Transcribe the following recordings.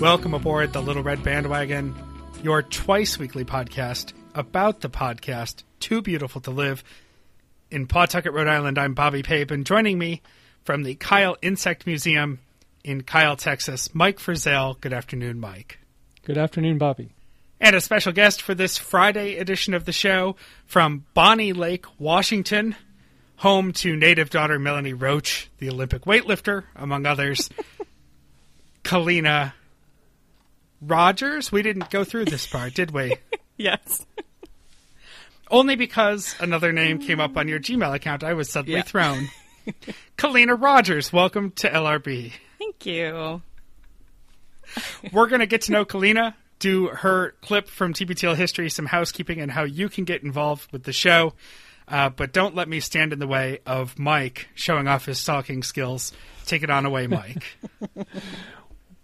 Welcome aboard the Little Red Bandwagon, your twice weekly podcast about the podcast Too Beautiful to Live. In Pawtucket, Rhode Island, I'm Bobby Pape, and joining me from the Kyle Insect Museum in Kyle, Texas, Mike Frizzell. Good afternoon, Mike. Good afternoon, Bobby. And a special guest for this Friday edition of the show from Bonney Lake, Washington, home to native daughter Melanie Roach, the Olympic weightlifter, among others. Kalina Rogers. We didn't go through this part, did we? Yes. Only because another name came up on your Gmail account, I was suddenly Yeah. thrown. Kalina Rogers, welcome to LRB. Thank you. We're going to get to know Kalina, do her clip from TBTL history, some housekeeping, and how you can get involved with the show. Uh, but don't let me stand in the way of Mike showing off his stalking skills. Take it on away, Mike.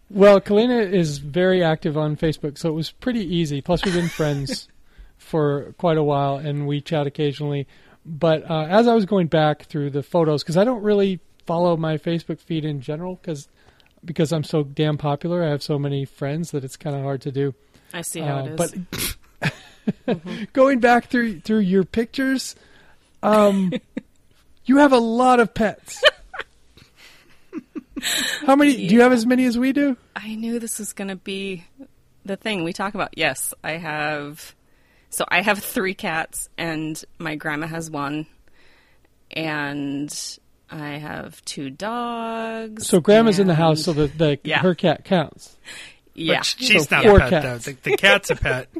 Well, Kalina is very active on Facebook, so it was pretty easy. Plus, we've been friends for quite a while, and we chat occasionally. But uh, as I was going back through the photos, because I don't really follow my Facebook feed in general, because because I'm so damn popular, I have so many friends that it's kind of hard to do. I see how Uh, it is. But going back through through your pictures, um, you have a lot of pets. How many? Do you have as many as we do? I knew this was going to be the thing we talk about. Yes, I have. So I have three cats, and my grandma has one, and I have two dogs. So grandma's in the house, so the, the Yeah. her cat counts. yeah, But she's So not four a pet, cats. though. The, the cat's a pet.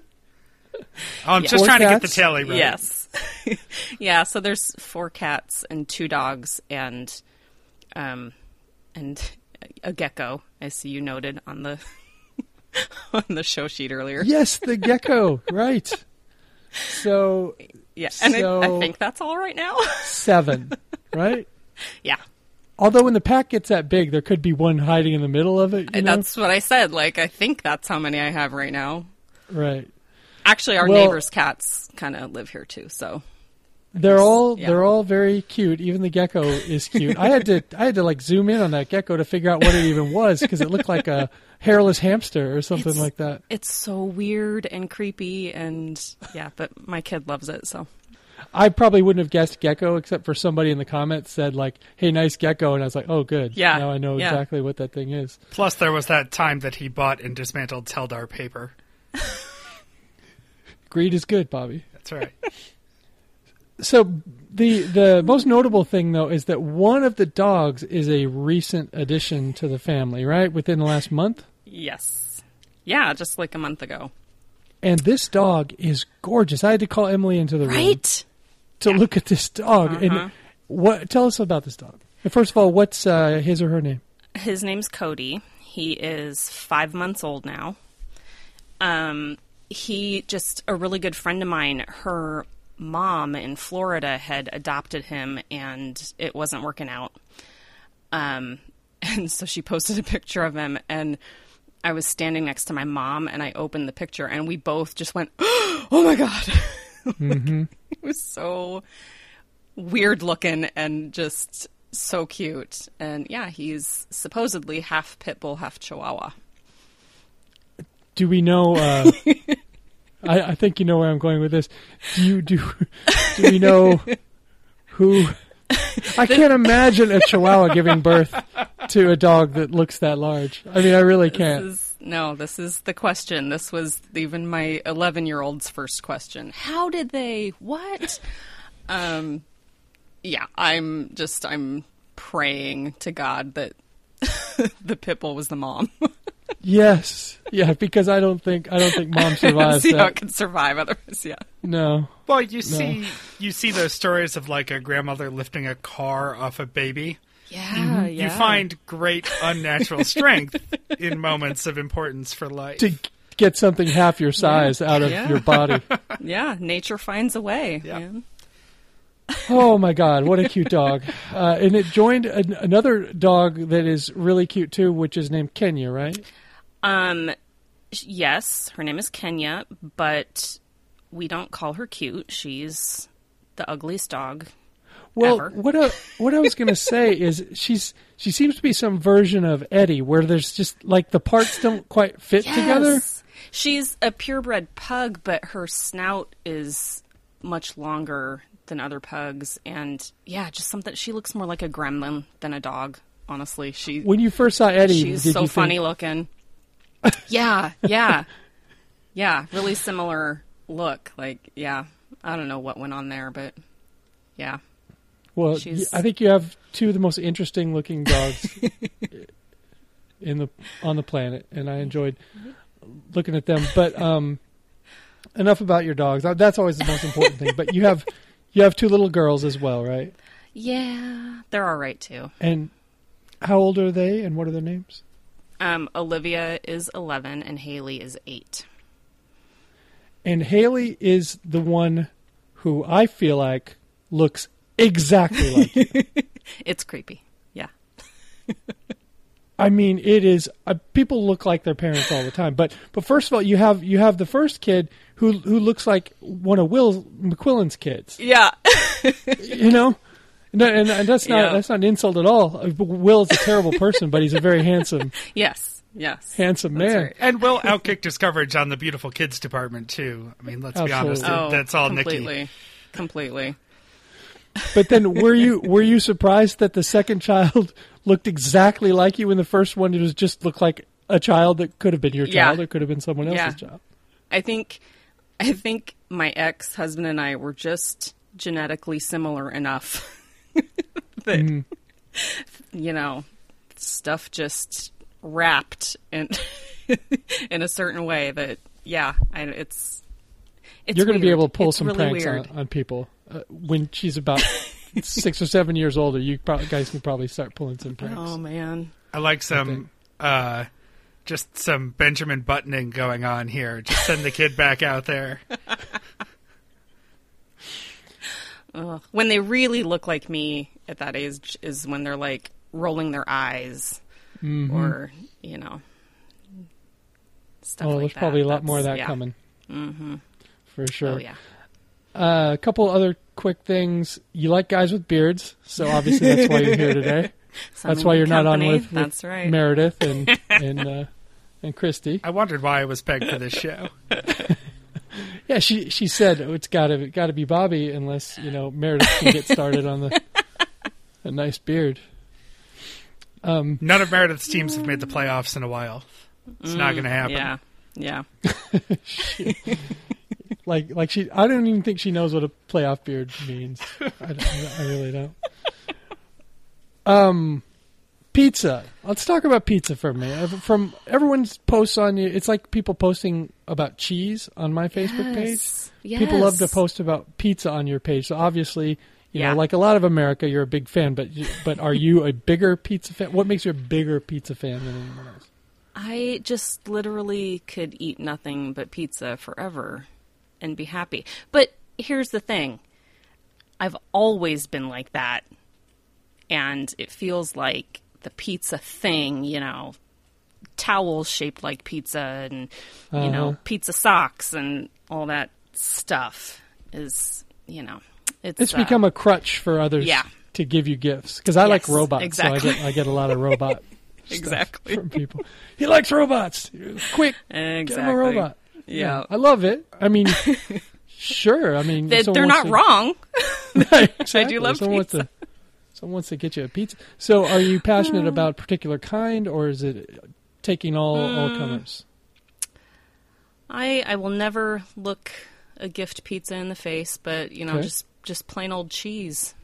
Oh, I'm Yeah. just Four trying to get the tally right. Yes. yeah, so there's four cats and two dogs and um and a gecko, as you noted on the on the show sheet earlier. Yes, the gecko. right. So Yeah, and I, I think that's all right now. seven, right? yeah. Although when the pack gets that big, there could be one hiding in the middle of it. You know? that's what I said. Like I think that's how many I have right now. right. Actually, our Well- neighbors' cats kind of live here too. So They're all yeah. they're all very cute. Even the gecko is cute. I had to I had to like zoom in on that gecko to figure out what it even was because it looked like a hairless hamster or something It's- like that. it's so weird and creepy, and yeah. But my kid loves it. So I probably wouldn't have guessed gecko except for somebody in the comments said like, "Hey, nice gecko," and I was like, "Oh, good. Yeah, now I know yeah. exactly what that thing is." Plus, there was that time that he bought and dismantled Teldar paper. Greed is good, Bobby. That's right. So the the most notable thing though is that one of the dogs is a recent addition to the family, right? Within the last month. yes, yeah, just like a month ago. And this dog is gorgeous. I had to call Emily into the room Right. to look at this dog. Uh-huh. And what? Tell us about this dog. First of all, what's uh, his or her name? His name's Cody. He is five months old now. Um, he just a really good friend of mine. Her mom in Florida had adopted him, and it wasn't working out. Um, and so she posted a picture of him, and I was standing next to my mom, and I opened the picture, and we both just went, "Oh my god!" Like, it was so weird looking and just so cute. And yeah, he's supposedly half pit bull, half chihuahua. Do we know? Uh, I, I think you know where I'm going with this. Do you do? Do we know who? I can't imagine a Chihuahua giving birth to a dog that looks that large. I mean, I really can't. is, no, this is the question. This was even my 11 year old's first question. How did they? What? um, yeah, I'm just I'm praying to God that the pit bull was the mom. Yes, yeah, because I don't think I don't think mom survives see how that. it can survive otherwise. Yeah. No, Well, you see, you see those stories of like a grandmother lifting a car off a baby. Yeah, yeah. You find great unnatural strength in moments of importance for life. to get something half your size out of Yeah. your body. Yeah, nature finds a way. Yeah. man. Oh my God, what a cute dog! Uh, and it joined an, another dog that is really cute too, which is named Kenya, right? Um, yes, her name is Kenya, but we don't call her cute. She's the ugliest dog. Well, ever. what I, what I was going to say is she's she seems to be some version of Eddie, where there's just like the parts don't quite fit together. She's a purebred pug, but her snout is much longer than other pugs, and yeah, just something. She looks more like a gremlin than a dog. Honestly, she When you first saw Eddie, she's so funny Think, looking. yeah, yeah, yeah. Really similar look. Like, yeah, I don't know what went on there, but yeah, well, she's- I think you have two of the most interesting looking dogs in the on the planet, and I enjoyed looking at them. But um, enough about your dogs. That's always the most important thing. But you have you have two little girls as well, right? yeah, they're all right too. And how old are they, and what are their names? Um, Olivia is eleven, and Haley is eight. And Haley is the one who I feel like looks exactly like you. It's creepy. Yeah. I mean, it is. Uh, people look like their parents all the time, but but first of all, you have you have the first kid who who looks like one of Will McQuillan's kids. Yeah. You know, no, and, and that's not Yeah. that's not an insult at all. Uh, Will's a terrible person, but he's a very handsome yes. Yes. handsome That's man. right. And Will outkicked his coverage on the beautiful kids department too. I mean, let's be honest, Oh, that's all completely. Nikki. Completely. But then, were you were you surprised that the second child looked exactly like you, and the first one it was just looked like a child that could have been your Yeah. child, or could have been someone else's Yeah. child? I think I think my ex husband and I were just genetically similar enough that Mm. you know stuff just wrapped in in a certain way that yeah I, it's it's You're going to be able to pull It's some really pranks on, on people uh, when she's about six or seven years older. You probably, guys can probably start pulling some pranks. oh man I like some, uh, just some Benjamin buttoning going on here. Just send the kid back out there. Ugh. when they really look like me at that age is when they're like rolling their eyes Mm-hmm. or you know stuff oh, like there's that. probably a lot more of that yeah. coming. Mm-hmm. For sure. Oh yeah. Uh, a couple other quick things. You like guys with beards, so obviously that's why you're here today. So that's why you're not on with, with That's right. Meredith and and uh, and Christy. I wondered why I was pegged for this show. Yeah, she she said oh, it's got to got to be Bobby unless you know Meredith can get started on the a nice beard. Um, None of Meredith's teams have made the playoffs in a while. It's not going to happen. Mm, Yeah. Yeah. like like she, I don't even think she knows what a playoff beard means. I, don't, I really don't. Um, pizza. Let's talk about pizza for a minute. From everyone's posts on you, it's like people posting about cheese on my Facebook page. Yes. People love to post about pizza on your page. So obviously, you Yeah. know, like a lot of America, you're a big fan. But but are you a bigger pizza fan? What makes you a bigger pizza fan than anyone else? I just literally could eat nothing but pizza forever and be happy. But here's the thing I've always been like that. And it feels like the pizza thing, you know, towels shaped like pizza and, you know, Uh-huh. pizza socks and all that stuff is, you know, it's, It's uh, become a crutch for others yeah. to give you gifts because I like robots, exactly. so I get I get a lot of robot Exactly. from people. He likes robots. Quick, exactly. get him a robot. Yeah. I love it. I mean, sure. I mean, they, they're not wants wrong. to- Right, exactly. love someone to, someone wants to get you a pizza. So, are you passionate about a particular kind, or is it taking all all Mm. comers? I I will never look a gift pizza in the face, but you know, Okay. just just plain old cheese.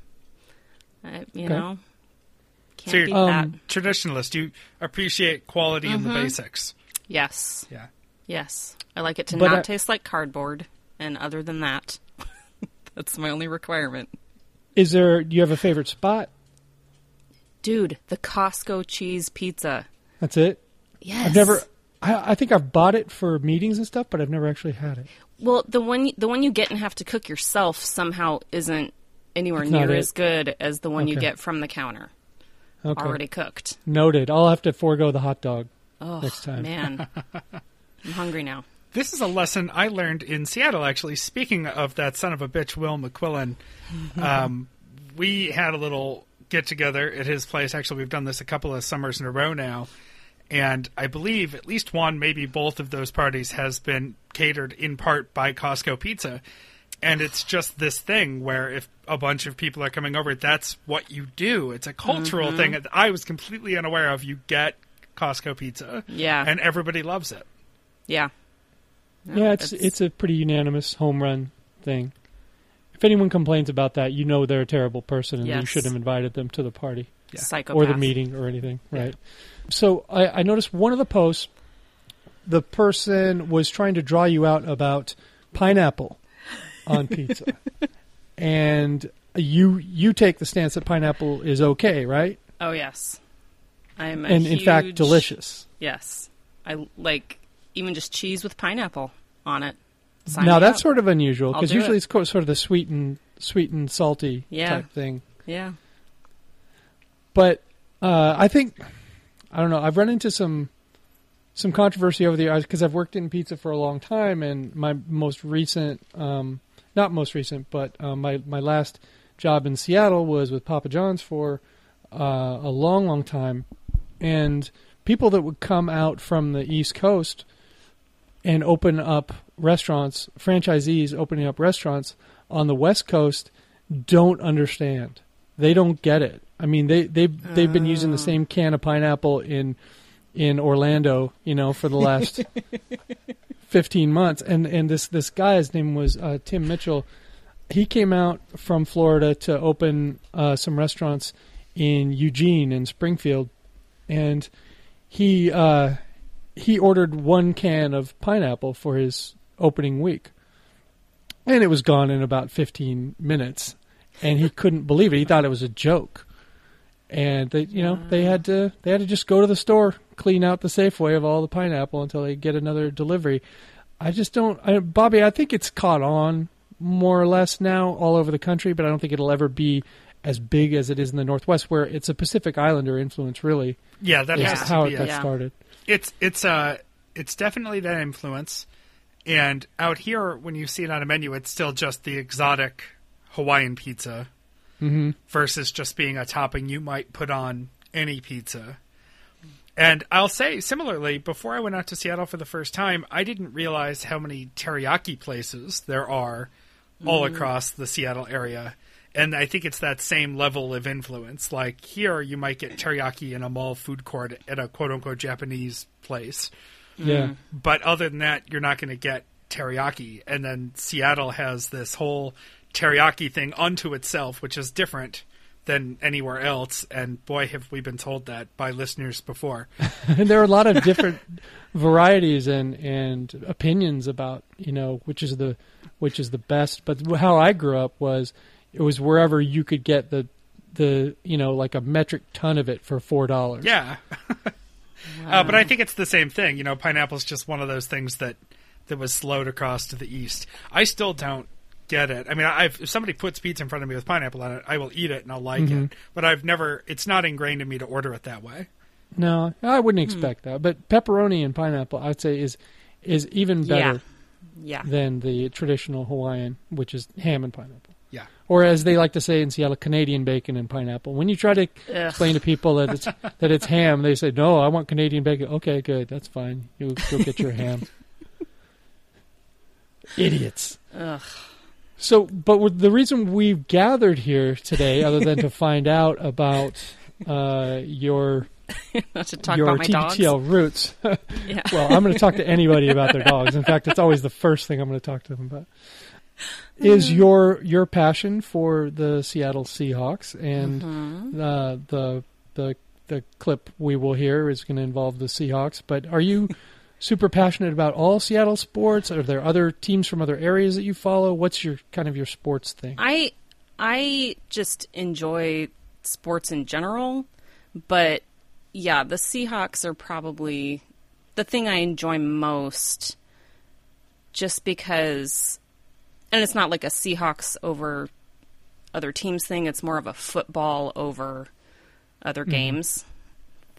I, you Okay. know, can't So you're- beat Um, that. Traditionalist, you appreciate quality in Mm-hmm. the basics. Yes, Yeah. yes. I like it to But not I- taste like cardboard, and other than that, that's my only requirement. Is there? Do you have a favorite spot? Dude, the Costco cheese pizza. That's it. Yes. I've never. I, I think I've bought it for meetings and stuff, but I've never actually had it. Well, the one the one you get and have to cook yourself somehow isn't anywhere near it. as good as the one you get from the counter, Okay. already cooked. Noted. I'll have to forego the hot dog. Oh Next time. man, I'm hungry now. This is a lesson I learned in Seattle, actually. Speaking of that son of a bitch, Will McQuillan, um, we had a little get together at his place. Actually, we've done this a couple of summers in a row now. And I believe at least one, maybe both of those parties has been catered in part by Costco Pizza. And it's just this thing where if a bunch of people are coming over, that's what you do. It's a cultural Mm-hmm. thing that I was completely unaware of. You get Costco Pizza. Yeah. And everybody loves it. Yeah. Yeah, it's it's a pretty unanimous home run thing. If anyone complains about that, you know they're a terrible person and you Yes. should have invited them to the party Yeah. psychopath. or the meeting or anything, right? So I, I noticed one of the posts, the person was trying to draw you out about pineapple on pizza, and you you take the stance that pineapple is okay, right? Oh yes, I'm. A and in fact, huge- delicious. Yes, I like even just cheese with pineapple on it. Sign now that's up. sort of unusual because usually it. it's sort of the sweet and sweet and salty Yeah. type thing. yeah. But uh, I think I don't know. I've run into some some controversy over the years because I've worked in pizza for a long time, and my most recent, um, not most recent, but uh, my my last job in Seattle was with Papa John's for uh, a long, long time, and people that would come out from the East Coast and open up restaurants, franchisees opening up restaurants on the West Coast don't understand. They don't get it. I mean, they they they've been using the same can of pineapple in in Orlando, you know, for the last fifteen months. And and this this guy, his name was uh, Tim Mitchell. He came out from Florida to open uh, some restaurants in Eugene and Springfield, and he uh, he ordered one can of pineapple for his opening week, and it was gone in about fifteen minutes, and he couldn't believe it. He thought it was a joke, and they you know they had to they had to just go to the store, clean out the Safeway of all the pineapple until they get another delivery. I just don't, I, Bobby. I think it's caught on more or less now all over the country, but I don't think it'll ever be as big as it is in the Northwest, where it's a Pacific Islander influence. Really, Yeah, that is how it. got Yeah. started. It's it's uh it's definitely that influence. And out here when you see it on a menu it's still just the exotic hawaiian pizza hmm versus just being a topping you might put on any pizza. And i'll say similarly before i went out to seattle for the first time i didn't realize how many teriyaki places there are all across the seattle area and i think it's that same level of influence like here you might get teriyaki in a mall food court at a quote unquote japanese place Yeah. Mm. but other than that, you're not going to get teriyaki. And then Seattle has this whole teriyaki thing unto itself, which is different than anywhere else. And boy, have we been told that by listeners before. and there are a lot of different varieties and and opinions about you know which is the which is the best. But how I grew up was it was wherever you could get the the you know like a metric ton of it for four dollars. Yeah. uh, but I think it's the same thing. You know, pineapple's just one of those things that that was slowed across to the east. I still don't get it. I mean, I've, if somebody puts pizza in front of me with pineapple on it, I will eat it and I'll like it. But I've never. It's not ingrained in me to order it that way. No, I wouldn't expect that. But pepperoni and pineapple, I'd say is is even better Yeah. Yeah. than the traditional Hawaiian, which is ham and pineapple. Yeah. Or as they like to say in Seattle, Canadian bacon and pineapple. When you try to Ugh. explain to people that it's that it's ham, they say, "No, I want Canadian bacon." Okay, good, that's fine. You go get your ham. Idiots. Ugh. So, but the reason we've gathered here today, other than to find out about uh, your Not to talk your about my dogs. TBTL roots, Yeah. well, I'm going to talk to anybody about their dogs. In fact, it's always the first thing I'm going to talk to them about. Is your your passion for the Seattle Seahawks and Mm-hmm. uh, the the the clip we will hear is going to involve the Seahawks. But are you super passionate about all Seattle sports? Are there other teams from other areas that you follow? What's your kind of your sports thing? I I just enjoy sports in general, but yeah, the Seahawks are probably the thing I enjoy most just because and it's not like a Seahawks over other teams thing, it's more of a football over other games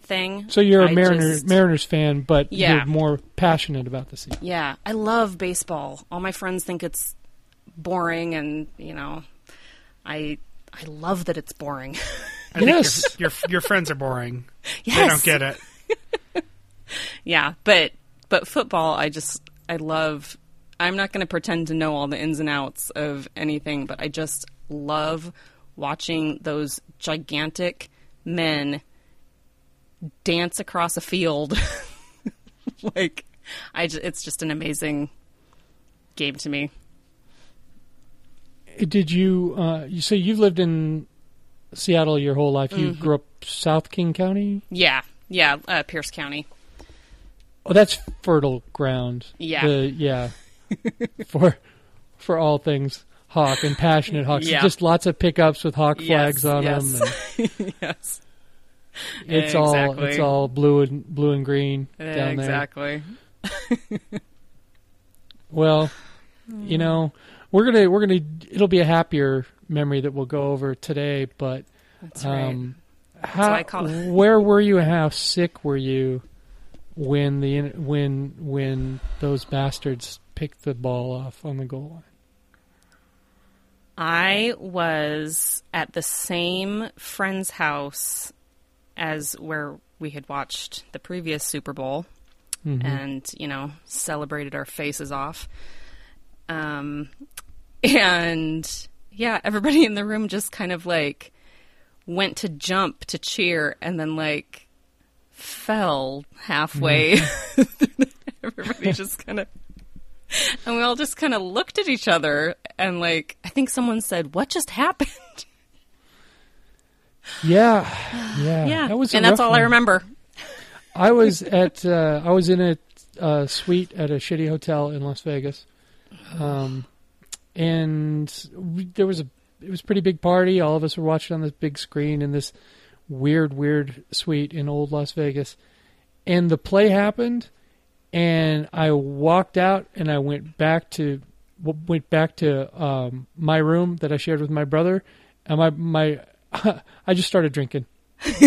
thing. Mm-hmm. So you're a I Mariners just- Mariners fan, but Yeah. you're more passionate about the Seahawks. Yeah, I love baseball. All my friends think it's boring and, you know, I I love that it's boring. I think Yes. your, your your friends are boring. yes. They don't get it. Yeah, but but football, I just I love. I'm not going to pretend to know all the ins and outs of anything, but I just love watching those gigantic men dance across a field. like, I ju- it's just an amazing game to me. Did you? Uh, you so you've lived in Seattle your whole life. You Mm-hmm. grew up South King County. Yeah, yeah, uh, Pierce County. Oh, that's fertile ground. Yeah. The, yeah. for for all things hawk and passionate hawks. Yeah. Just lots of pickups with hawk Yes, flags on yes. them. And yes, it's all it's all blue and blue and green down there. exactly. Well, you know, we're gonna we're gonna it'll be a happier memory that we'll go over today. But That's right. um, how I call it- where were you how sick were you when the when when those bastards picked the ball off on the goal line? I was at the same friend's house as where we had watched the previous Super Bowl and, you know, celebrated our faces off. Um, and yeah, everybody in the room just kind of like went to jump to cheer and then like fell halfway. everybody just kind of and we all just kind of looked at each other and like I think someone said, "What just happened?" Yeah, yeah, yeah, That was and that's all I remember. I was at uh, I was in a uh, suite at a shitty hotel in Las Vegas, um, and we, there was a it was a pretty big party. All of us were watching on this big screen in this weird, weird suite in old Las Vegas, and the play happened, and I walked out and I went back to went back to um, my room that I shared with my brother, and my my I just started drinking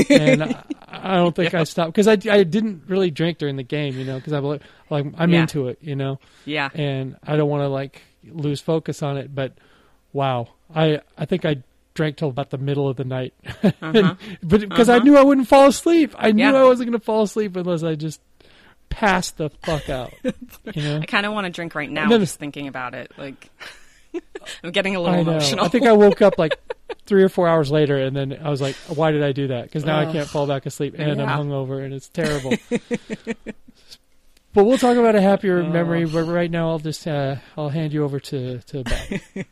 and I, I don't think I stopped because I, I didn't really drink during the game, you know, because I'm like, like I'm Yeah. into it, you know, Yeah, and I don't want to like lose focus on it. But wow, I I think I drank till about the middle of the night, but because I knew I wouldn't fall asleep, I knew Uh-huh. Yeah. I wasn't going to fall asleep unless I just passed the fuck out, you know. I kind of want to drink right now And then- just thinking about it. Like, I'm getting a little I emotional. I think I woke up like three or four hours later, and then I was like, "Why did I do that?" Because now I can't fall back asleep, and Yeah. I'm hungover, and it's terrible. but we'll talk about a happier Oh. memory. But right now, I'll just uh, I'll hand you over to to Bob.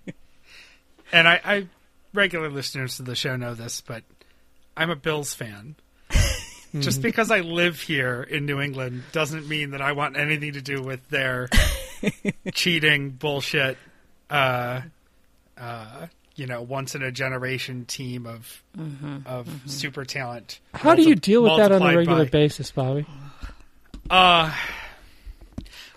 And I, I regular listeners to the show know this, but I'm a Bills fan. Just because I live here in New England doesn't mean that I want anything to do with their cheating bullshit. Uh, uh, you know, once in a generation team of of super talent. How do you deal with that on a regular by- basis, Bobby? Uh,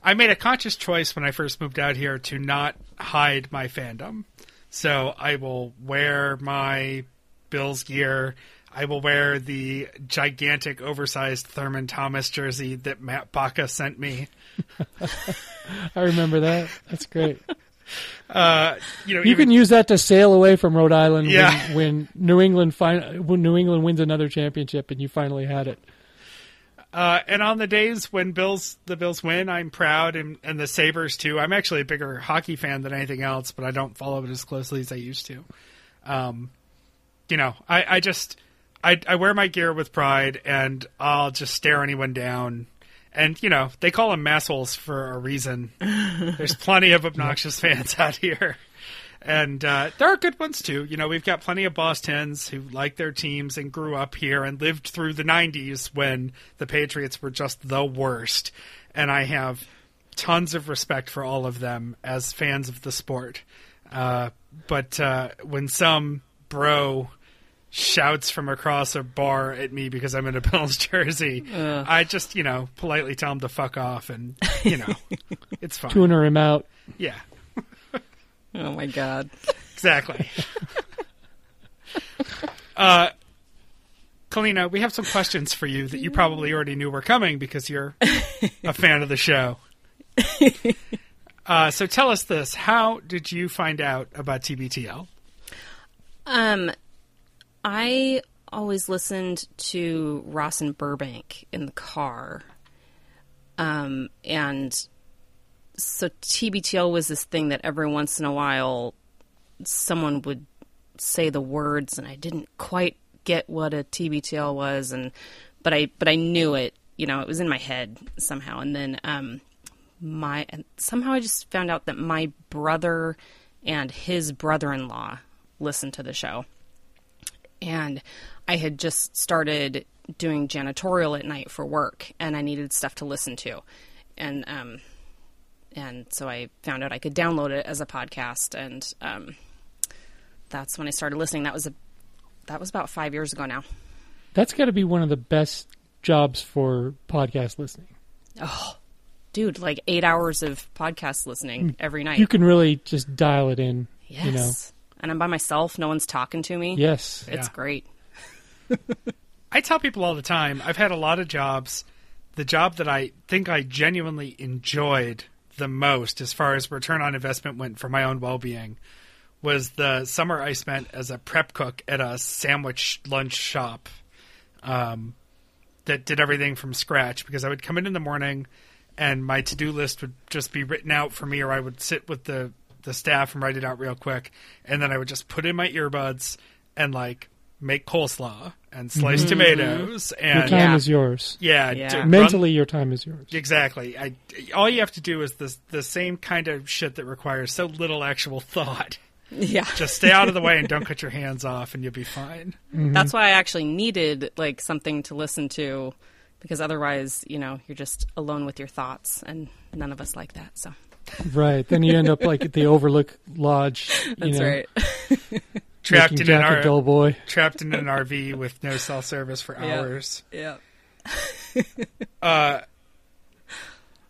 I made a conscious choice when I first moved out here to not hide my fandom. So I will wear my Bills gear. I will wear the gigantic, oversized Thurman Thomas jersey that Matt Baca sent me. I remember that. That's great. Uh, you know, You even- can use that to sail away from Rhode Island Yeah. when, when New England fin- when New England wins another championship, and you finally had it. Uh, and on the days when Bills the Bills win, I'm proud, and, and the Sabres too. I'm actually a bigger hockey fan than anything else, but I don't follow it as closely as I used to. Um, you know, I, I just I, I wear my gear with pride, and I'll just stare anyone down. And you know, they call them massholes for a reason. There's plenty of obnoxious fans out here. And uh, there are good ones too. You know, we've got plenty of Bostons who like their teams and grew up here and lived through the 90s when the Patriots were just the worst. And I have tons of respect for all of them as fans of the sport. Uh, but uh, when some bro shouts from across a bar at me because I'm in a Bills jersey, I just, you know, politely tell him to fuck off and, you know, it's fine. Tuner him out. Yeah, oh my god. exactly. uh, Kalina, we have some questions for you that you probably already knew were coming because you're a fan of the show. Uh, so tell us this: How did you find out about TBTL? Um, I always listened to Ross and Burbank in the car. Um, and so TBTL was this thing that every once in a while someone would say the words and I didn't quite get what a TBTL was and but I but I knew it, you know, it was in my head somehow. And then um my somehow I just found out that my brother and his brother-in-law listened to the show. And I had just started doing janitorial at night for work and I needed stuff to listen to. And um and so I found out I could download it as a podcast and um that's when I started listening. That was a that was about 5 years ago now. That's got to be one of the best jobs for podcast listening. Oh, dude, like 8 hours of podcast listening every night. You can really just dial it in. yes. You know. And I'm by myself, no one's talking to me. Yes. It's Yeah. great. I tell people all the time, I've had a lot of jobs. The job that I think I genuinely enjoyed the most, as far as return on investment went for my own well being, was the summer I spent as a prep cook at a sandwich lunch shop um, that did everything from scratch because I would come in in the morning and my to do list would just be written out for me, or I would sit with the, the staff and write it out real quick. And then I would just put in my earbuds and like make coleslaw and slice mm-hmm. tomatoes Your and time Yeah. is yours. yeah, Yeah. to run- Mentally, your time is yours. exactly. I all you have to do is the the same kind of shit that requires so little actual thought. Yeah. Just stay out of the way and don't cut your hands off, and you'll be fine. Mm-hmm. That's why I actually needed like something to listen to because otherwise, you know, you're just alone with your thoughts and none of us like that. So Right. Then you end up like at the Overlook Lodge. You That's know, right. Trapped making in an Jack a R- dull boy. trapped in an RV with no cell service for Yeah. hours. yeah. Uh,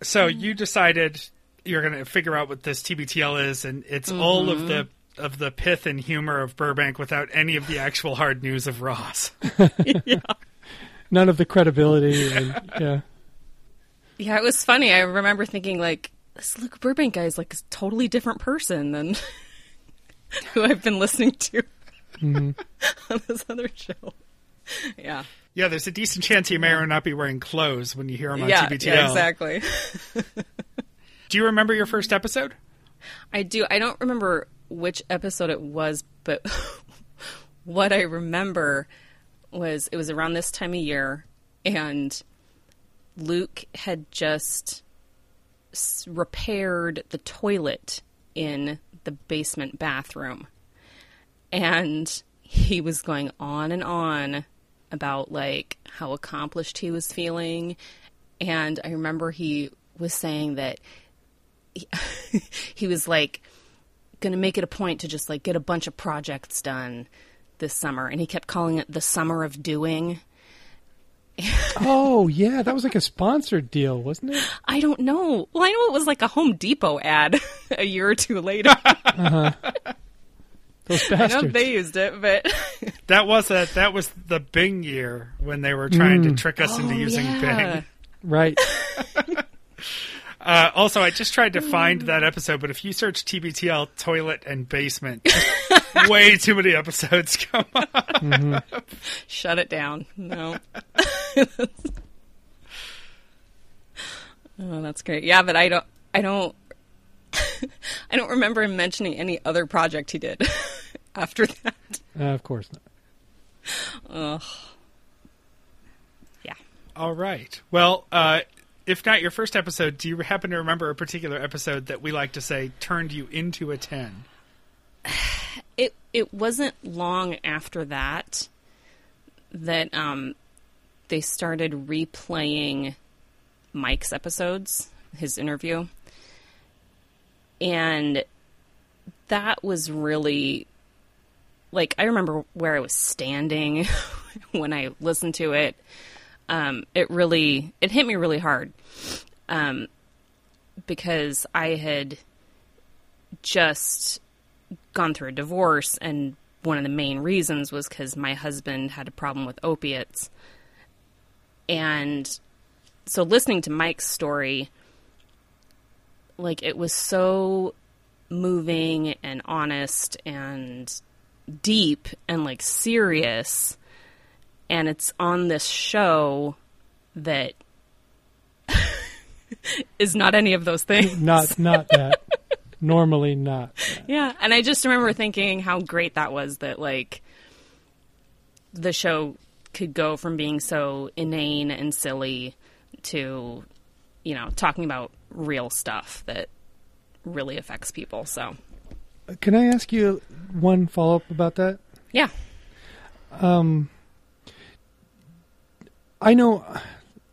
so you decided you're going to figure out what this TBTL is, and it's all of mm-hmm. the of the pith and humor of Burbank without any of the actual hard news of Ross. yeah. None of the credibility. And, yeah. Yeah, it was funny. I remember thinking like this Luke Burbank guy is like a totally different person than who I've been listening to mm-hmm. on this other show. Yeah. Yeah, there's a decent chance he may or not be wearing clothes when you hear him on yeah, TBTL. yeah, exactly. Do you remember your first episode? I do. I don't remember which episode it was, but what I remember was it was around this time of year, and Luke had just s- repaired the toilet in the basement bathroom. And he was going on and on about like how accomplished he was feeling. And I remember he was saying that he, he was like going to make it a point to just like get a bunch of projects done this summer. And he kept calling it the summer of doing. Oh, yeah. That was like a sponsored deal, wasn't it? I don't know. Well, I know it was like a Home Depot ad a year or two later. Uh-huh. Those I know bastards. they used it, but That was a, that was the Bing year when they were trying to mm. trick us into Oh, using yeah. Bing. Right. Uh, also, I just tried to find that episode, but if you search TBTL toilet and basement, way too many episodes come up. shut it down. No. oh, that's great. Yeah, but I don't. I don't. I don't remember him mentioning any other project he did after that. Uh, of course not. Ugh. Yeah. All right. Well, uh, if not your first episode, do you happen to remember a particular episode that we like to say turned you into a 10? it it wasn't long after that that um they started replaying Mike's episodes, his interview. And that was really like I remember where I was standing when I listened to it. Um it really it hit me really hard. Um because I had just gone through a divorce and one of the main reasons was because my husband had a problem with opiates and so listening to mike's story like it was so moving and honest and deep and like serious and it's on this show that is not any of those things. Not not that. Normally not. Yeah, and I just remember thinking how great that was that like the show could go from being so inane and silly to you know talking about real stuff that really affects people. So Can I ask you one follow up about that? yeah, um, I know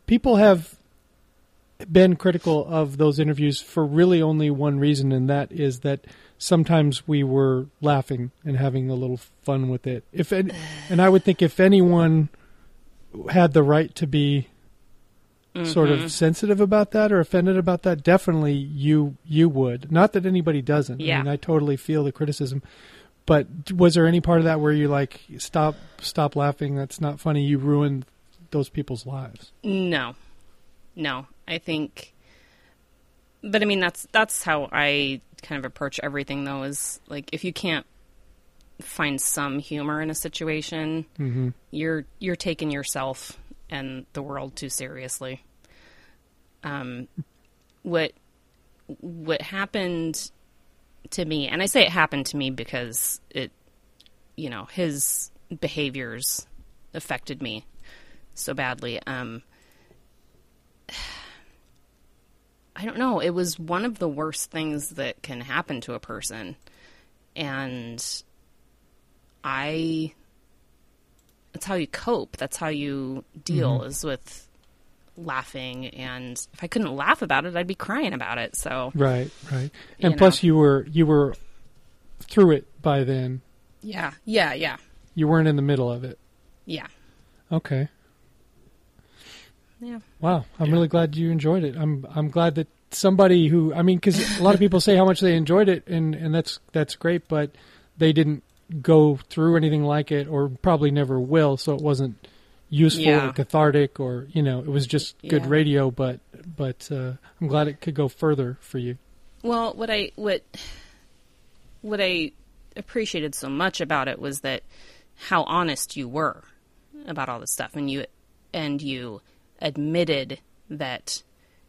people have been critical of those interviews for really only one reason, and that is that sometimes we were laughing and having a little fun with it. If and I would think if anyone had the right to be sort Mm-hmm. of sensitive about that or offended about that, definitely you you would. Not that anybody doesn't. I Yeah. mean, I totally feel the criticism. But was there any part of that where you like stop stop laughing? That's not funny. You ruined those people's lives. No, no. I think, but I mean that's that's how I kind of approach everything. Though is like if you can't find some humor in a situation, Mm-hmm. you're you're taking yourself and the world too seriously. Um, what what happened to me, and I say it happened to me because it, you know, his behaviors affected me so badly. Um, I don't know. It was one of the worst things that can happen to a person. And I. That's how you cope. That's how you deal, is with laughing. And if I couldn't laugh about it, I'd be crying about it. So, Right, right. You And plus, know. you were you were through it by then. yeah, yeah, yeah, You weren't in the middle of it. yeah. Okay. Yeah. Wow, I'm really glad you enjoyed it. I'm I'm glad that somebody who I mean, because a lot of people say how much they enjoyed it, and and that's that's great, but they didn't go through anything like it, or probably never will. So it wasn't useful Yeah. or cathartic, or you know, it was just good Yeah. radio. But but uh, I'm glad it could go further for you. Well, what I what what I appreciated so much about it was that how honest you were about all this stuff, and you and you admitted that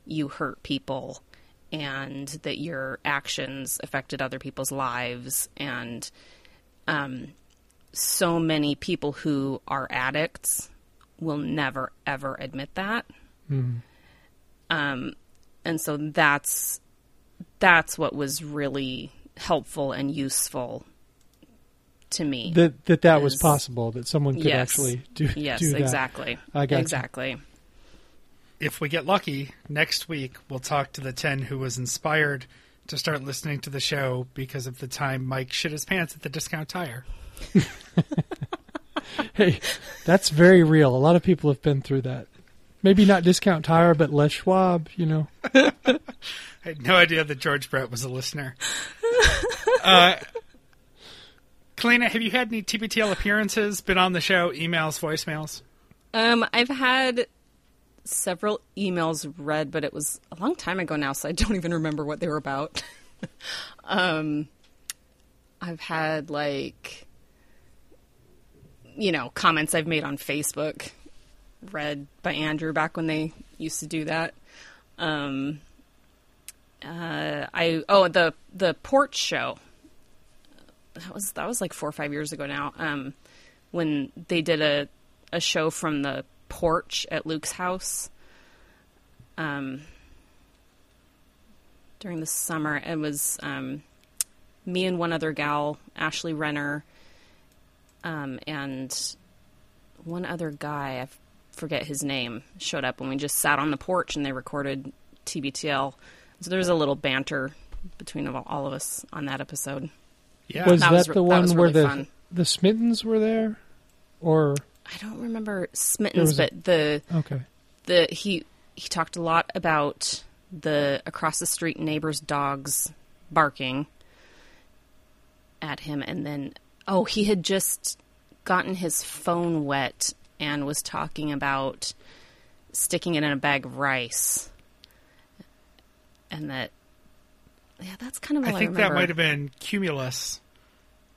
you hurt people and that your actions affected other people's lives and um, so many people who are addicts will never ever admit that um, and so that's that's what was really helpful and useful to me. That that that was possible. That someone could Yes. actually do yes, do that. exactly. I gotcha. Exactly. If we get lucky, next week we'll talk to the 10 who was inspired to start listening to the show because of the time Mike shit his pants at the discount tire. Hey, that's very real. A lot of people have been through that. Maybe not discount tire, but Les Schwab. You know. I had no idea that George Brett was a listener. uh, Kalina, have you had any TBTL appearances, been on the show, emails, voicemails? Um, I've had several emails read, but it was a long time ago now, so I don't even remember what they were about. um, I've had like, you know, comments I've made on Facebook read by Andrew back when they used to do that. Um, uh, I oh the the porch show. That was that was like four or five years ago now. Um, when they did a a show from the porch at Luke's house. Um, during the summer, it was um, me and one other gal, Ashley Renner, um, and one other guy. I forget his name. Showed up and we just sat on the porch and they recorded TBTL. So there was a little banter between all- all of us on that episode. Yeah. was that that, was the re- that one was where the fun. the Smittens were there, or I don't remember Smittens, was a- but the okay? the he he talked a lot about the across the street neighbors' dogs barking at him, and then oh, he had just gotten his phone wet and was talking about sticking it in a bag of rice, and that yeah, that's kind of I all I, think that might have been Cumulus.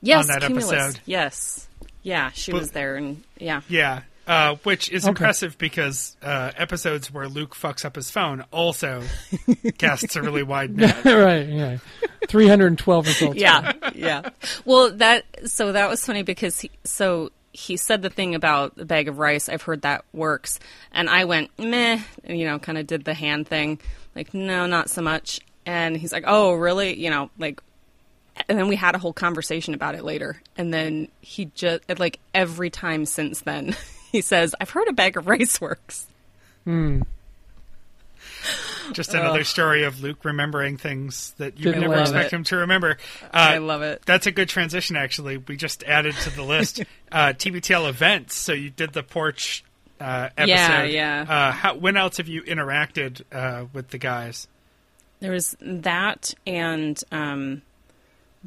Yes, on that Cumulus. episode. Yes, yeah, she But- was there, and yeah, Yeah, uh, which is Okay. impressive because uh, episodes where Luke fucks up his phone also casts a really wide net. right. Yeah. 312 results. yeah, yeah. Well, that so that was funny because he, so he said the thing about the bag of rice. I've heard that works, and I went meh, and, you know, kind of did the hand thing, like no, not so much. And he's like, oh, really? You know, like. And then we had a whole conversation about it later. And then he just, like, every time since then, he says, I've heard a bag of rice works. Hmm. Just another story of Luke remembering things that you Didn't never expect it. him to remember. Uh, I love it. That's a good transition, actually. We just added to the list uh, TBTL events. So you did the porch uh, episode. Yeah, yeah. Uh, how, when else have you interacted uh, with the guys? There was that and um,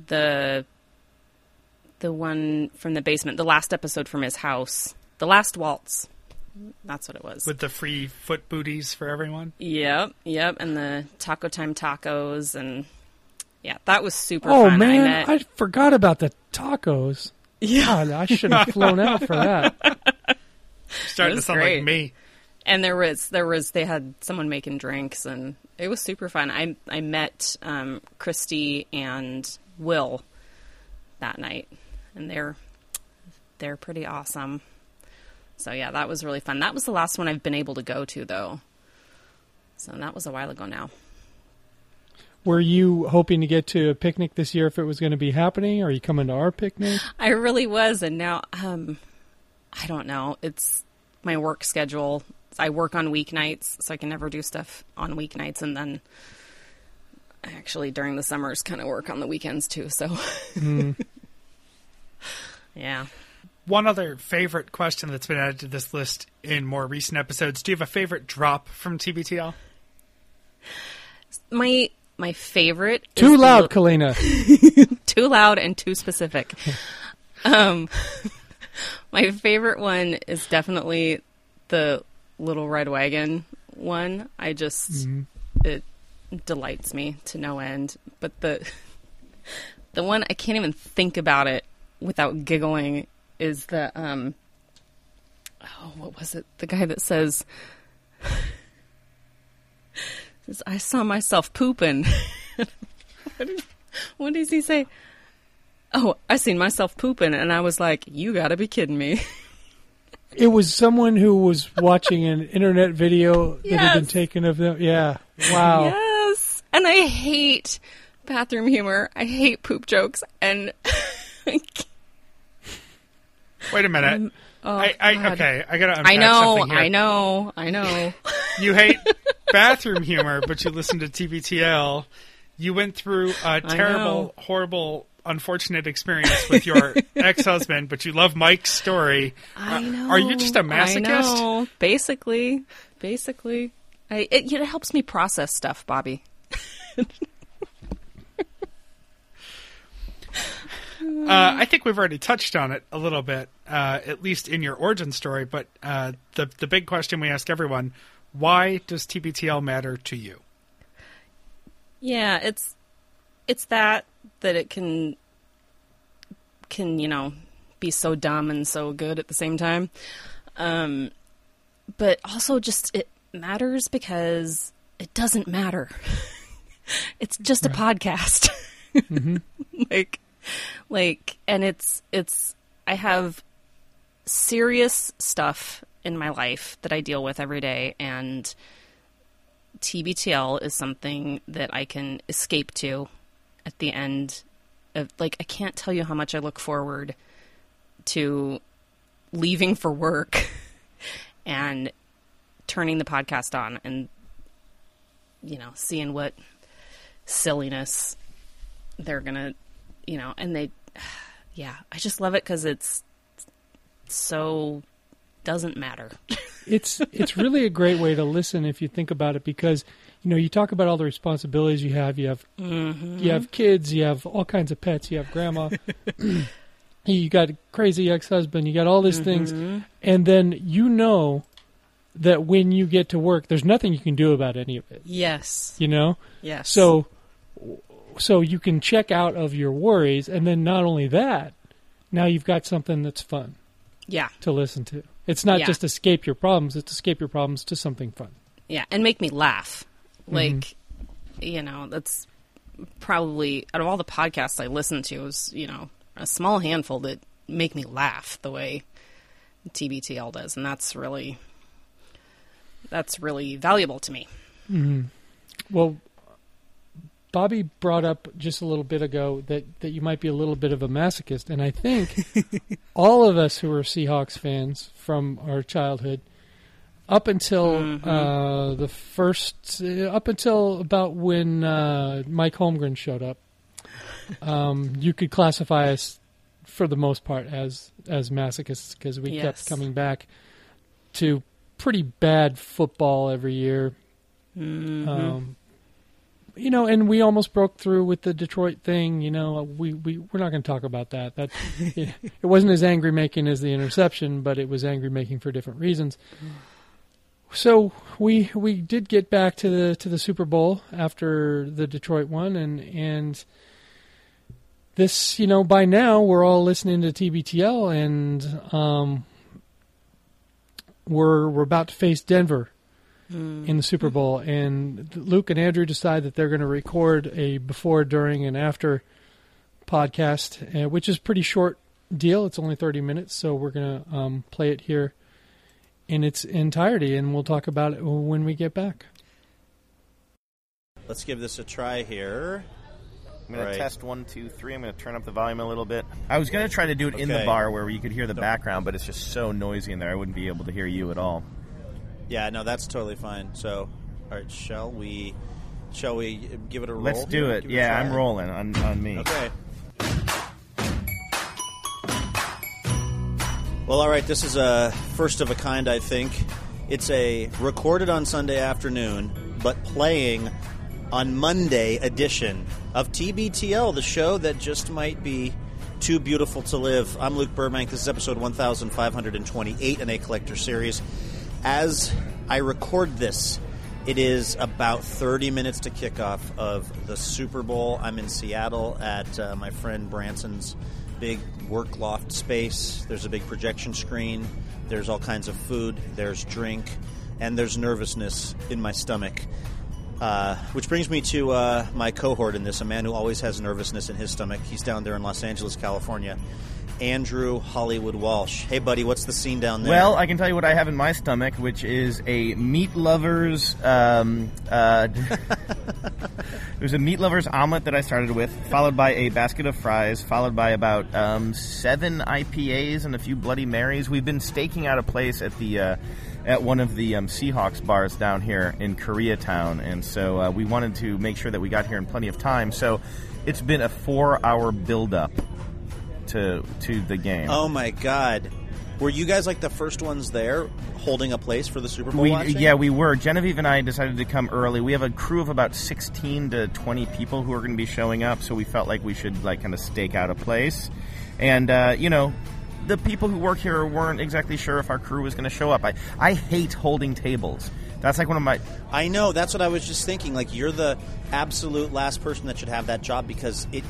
the the one from the basement, the last episode from his house, the last waltz. That's what it was. With the free foot booties for everyone? yep, yep, and the taco time tacos and yeah, that was super Oh fun. I man, met, I forgot about the tacos. yeah, God, I should have flown out for that. Starting to sound great. like me. and there was there was they had someone making drinks and it was super fun. I I met um, Christy and Will that night, and they're they're pretty awesome. So yeah, that was really fun. That was the last one I've been able to go to though. So that was a while ago now. Were you hoping to get to a picnic this year if it was going to be happening? Are you coming to our picnic? I really was, and now um, I don't know. It's my work schedule. I work on weeknights, so I can never do stuff on weeknights, and then actually during the summers kind of work on the weekends too. So, yeah. One other favorite question that's been added to this list in more recent episodes. Do you have a favorite drop from TBTL? My my favorite is Too the- loud, Kalina. too loud and too specific. um, my favorite one is definitely the little red wagon one. I just it delights me to no end. But the the one I can't even think about it without giggling is the um oh what was it the guy that says says I saw myself pooping. what, is, what does he say? Oh, I seen myself pooping, and I was like, "You got to be kidding me!" It was someone who was watching an internet video that had been taken of them. Yeah. Wow. Yes, and I hate bathroom humor. I hate poop jokes, and Wait a minute. oh, I, I okay. I gotta. I know. I know, I know. You hate bathroom humor, but you listen to TBTL. You went through a terrible, horrible, unfortunate experience with your ex-husband, but you love Mike's story. I Uh, know. Are you just a masochist? know. Basically, basically, I, it, it helps me process stuff, Bobby. Uh, I think we've already touched on it a little bit, uh, at least in your origin story. But uh, the the big question we ask everyone: Why does TBTL matter to you? Yeah, it's it's that that it can can you know be so dumb and so good at the same time. Um, but also just it matters because it doesn't matter. it's just a podcast. Mm-hmm. like like and it's it's I have serious stuff in my life that I deal with every day and TBTL is something that I can escape to at the end of like I can't tell you how much I look forward to leaving for work and turning the podcast on and you know seeing what silliness they're to you know and they yeah, I just love it cuz it's so doesn't matter. it's it's really a great way to listen if you think about it because you know you talk about all the responsibilities you have. You have you mm-hmm. have kids you have all kinds of pets you have grandma you got a crazy ex-husband you got all these things. Mm-hmm. And then you know that when you get to work there's nothing you can do about any of it Yes. you know Yes. so so you can check out of your worries, and then not only that, now you've got something that's fun Yeah. to listen to. It's not Yeah. just escape your problems; it's escape your problems to something fun. Yeah, and make me laugh. Mm-hmm. Like, you know, that's probably out of all the podcasts I listen to, is you know a small handful that make me laugh the way TBTL does, and that's really that's really valuable to me. Well, Bobby brought up just a little bit ago that, that you might be a little bit of a masochist, and I think all of us who are Seahawks fans from our childhood, up until uh, the first, uh, up until about when uh, Mike Holmgren showed up, um, you could classify us for the most part as as masochists because we Yes. kept coming back to pretty bad football every year. Um, you know, and we almost broke through with the Detroit thing. You know, we we we're not going to talk about that. That it, it wasn't as angry making as the interception, but it was angry making for different reasons. So we we did get back to the to the Super Bowl after the Detroit one, and and this you know by now we're all listening to TBTL, and um, we're we're about to face Denver in the Super Bowl, and Luke and Andrew decide that they're going to record a before, during, and after podcast, uh, which is pretty short deal. It's only thirty minutes, so we're going to um, play it here in its entirety, and we'll talk about it when we get back. Let's give this a try here. I'm going Right. to test one, two, three. I'm going to turn up the volume a little bit. I was going to try to do it in the bar where you could hear the background, but it's just so noisy in there. I wouldn't be able to hear you at all. Yeah, no, that's totally fine. So, all right, shall we? Shall we give it a roll? Let's do it. Give Yeah, try? I'm rolling on, on me. Okay. Well, all right. This is a first of a kind, I think. It's a recorded on Sunday afternoon, but playing on Monday edition of TBTL, the show that just might be too beautiful to live. I'm Luke Burbank. This is episode 1528 in a collector series. As I record this, it is about 30 minutes to kickoff of the Super Bowl. I'm in Seattle at uh, my friend Branson's big work loft space. There's a big projection screen. There's all kinds of food. There's drink. And there's nervousness in my stomach. Uh, which brings me to uh, my cohort in this, a man who always has nervousness in his stomach. He's down there in Los Angeles, California. Andrew Hollywood Walsh. Hey, buddy, what's the scene down there? Well, I can tell you what I have in my stomach, which is a meat lover's. Um, uh, there's a meat lover's omelet that I started with, followed by a basket of fries, followed by about um, seven IPAs and a few Bloody Marys. We've been staking out a place at the. At one of the um, Seahawks bars down here in Koreatown, and so uh, we wanted to make sure that we got here in plenty of time. So it's been a four-hour build-up to to the game. oh my God, were you guys like the first ones there, holding a place for the Super Bowl? We, watching? yeah, we were. Genevieve and I decided to come early. We have a crew of about 16 to 20 people who are going to be showing up, so we felt like we should like kind of stake out a place. And uh, you know, the people who work here weren't exactly sure if our crew was going to show up. I I hate holding tables. That's like one of my I know. That's what I was just thinking. Like you're the absolute last person that should have that job because it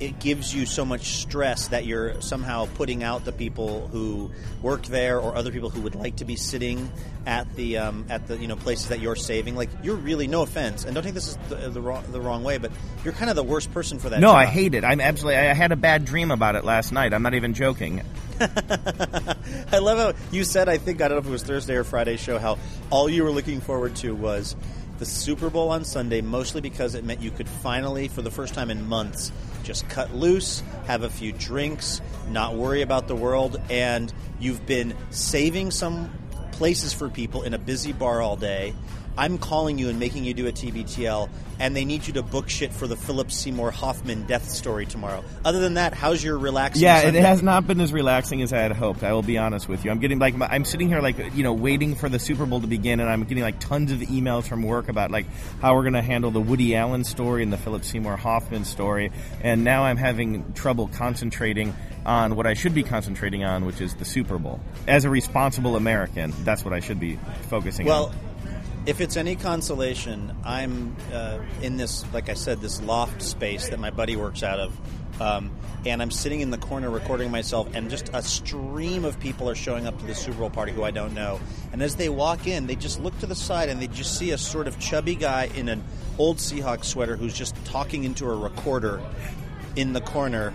it gives you so much stress that you're somehow putting out the people who work there or other people who would like to be sitting at the um, at the you know places that you're saving. Like you're really no offense, and don't take this as the, the wrong the wrong way, but you're kind of the worst person for that. no. job. I hate it. I'm absolutely. I had a bad dream about it last night. I'm not even joking. I love how you said, I think, I don't know if it was Thursday or Friday show, how all you were looking forward to was the Super Bowl on Sunday, mostly because it meant you could finally, for the first time in months, just cut loose, have a few drinks, not worry about the world, and you've been saving some places for people in a busy bar all day. I'm calling you and making you do a TBTL, and they need you to book shit for the Philip Seymour Hoffman death story tomorrow. Other than that, how's your relaxing? Yeah, it has not been as relaxing as I had hoped. I will be honest with you. I'm getting like I'm sitting here like you know waiting for the Super Bowl to begin, and I'm getting like tons of emails from work about like how we're going to handle the Woody Allen story and the Philip Seymour Hoffman story, and now I'm having trouble concentrating on what I should be concentrating on, which is the Super Bowl. As a responsible American, that's what I should be focusing Well, on. If it's any consolation, I'm uh, in this, like I said, this loft space that my buddy works out of. Um, and I'm sitting in the corner recording myself, and just a stream of people are showing up to the Super Bowl party who I don't know. And as they walk in, they just look to the side and they just see a sort of chubby guy in an old Seahawks sweater who's just talking into a recorder in the corner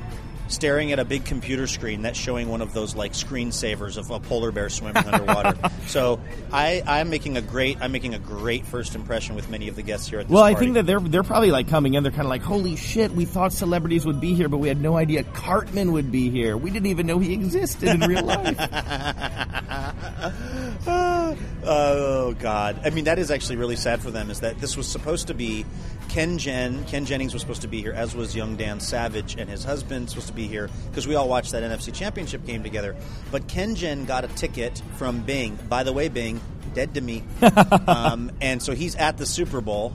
staring at a big computer screen that's showing one of those like screensavers of a polar bear swimming underwater. So I, I'm making a great I'm making a great first impression with many of the guests here at this Well, I party. think that they're they're probably like coming in. They're kind of like, "Holy shit! We thought celebrities would be here, but we had no idea Cartman would be here. We didn't even know he existed in real life." oh God! I mean, that is actually really sad for them. Is that this was supposed to be Ken Jen? Ken Jennings was supposed to be here, as was young Dan Savage and his husband supposed to be here because we all watched that NFC Championship game together. But Ken Jen got a ticket from Bing. By the way, Bing, dead to me. um, and so he's at the Super Bowl.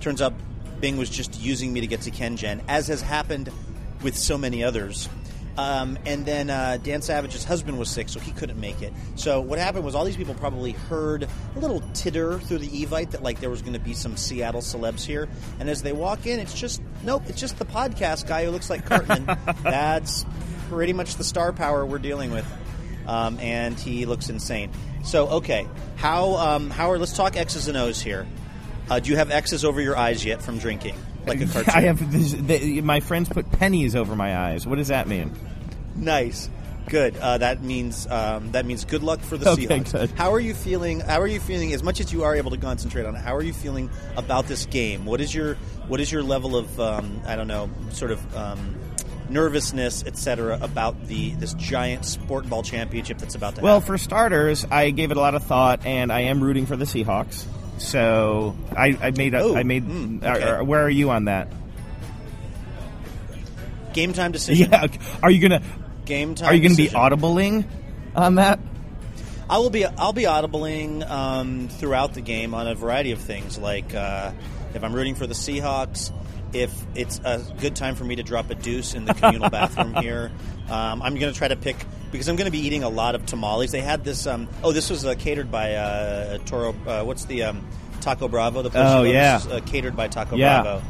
Turns out Bing was just using me to get to Ken Jen, as has happened with so many others. Um, and then uh, Dan Savage's husband was sick, so he couldn't make it. So what happened was all these people probably heard a little titter through the Evite that like there was going to be some Seattle celebs here. And as they walk in, it's just nope, it's just the podcast guy who looks like Cartman. That's pretty much the star power we're dealing with. Um, and he looks insane. So okay, how um, Howard? Let's talk X's and O's here. Uh, do you have X's over your eyes yet from drinking, like a cartoon? I have this, they, my friends put pennies over my eyes. What does that mean? Nice. Good. Uh, that means um, that means good luck for the Okay, Seahawks. good. How are you feeling? How are you feeling? As much as you are able to concentrate on it, how are you feeling about this game? What is your what is your level of um, I don't know, sort of um, nervousness, etc., about the this giant sport ball championship that's about to Well, happen? for starters, I gave it a lot of thought, and I am rooting for the Seahawks. So I, I made a, Oh, I made. mm, okay. uh, where are you on that? game time decision. Yeah. Are you gonna Game time. Are you gonna be decision. audibling on that? I will be. I'll be audibling um, throughout the game on a variety of things. Like uh, if I'm rooting for the Seahawks, if it's a good time for me to drop a deuce in the communal bathroom here, um, I'm going to try to pick because I'm going to be eating a lot of tamales. They had this. Um, oh, this was uh, catered by uh, Toro. Uh, what's the um, Taco Bravo? The place Oh, yeah. Is, uh, catered by Taco Yeah. Bravo.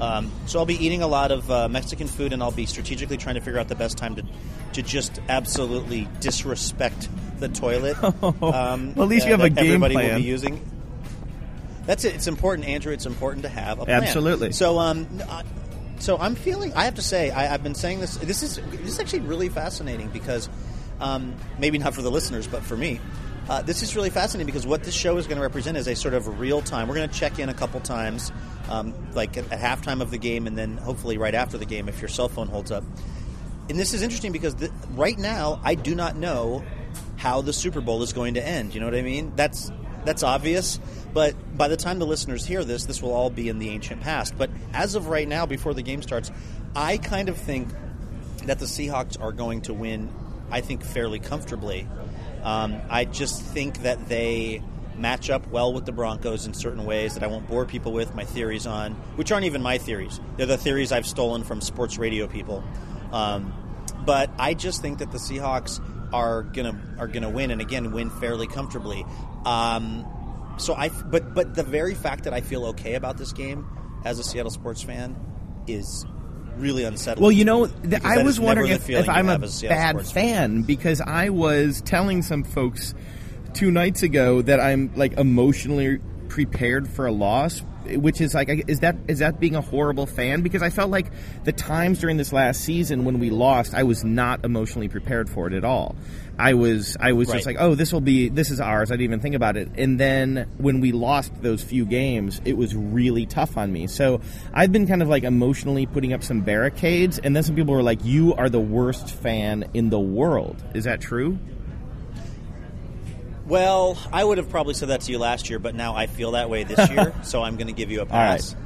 Um, so I'll be eating a lot of uh, Mexican food, and I'll be strategically trying to figure out the best time to to just absolutely disrespect the toilet. Um, Well, at least you have a game everybody will be using. That's it. It's important, Andrew. It's important to have a plan. Absolutely. So, um, uh, so I'm feeling. I have to say, I, I've been saying this. This is this is actually really fascinating because um, maybe not for the listeners, but for me. Uh, this is really fascinating because what this show is going to represent is a sort of real time. We're going to check in a couple times, um, like at, at halftime of the game, and then hopefully right after the game if your cell phone holds up. And this is interesting because the, right now I do not know how the Super Bowl is going to end. You know what I mean? That's that's obvious. But by the time the listeners hear this, this will all be in the ancient past. But as of right now, before the game starts, I kind of think that the Seahawks are going to win. I think fairly comfortably. Um, I just think that they match up well with the Broncos in certain ways that I won't bore people with my theories on, which aren't even my theories. They're the theories I've stolen from sports radio people. Um, but I just think that the Seahawks are gonna are gonna win, and again win fairly comfortably. Um, so I, but but the very fact that I feel okay about this game as a Seattle sports fan is really unsettling. Well, you know, th- I was wondering if, if I'm a bad fan. fan because I was telling some folks two nights ago that I'm like emotionally prepared for a loss, which is like, is that is that being a horrible fan? Because I felt like the times during this last season when we lost, I was not emotionally prepared for it at all. I was I was just like, oh, this will be this is ours. I didn't even think about it. And then when we lost those few games, it was really tough on me. So I've been kind of like emotionally putting up some barricades, and then some people were like, "You are the worst fan in the world." Is that true? Well, I would have probably said that to you last year, but now I feel that way this year, so I'm going to give you a pass.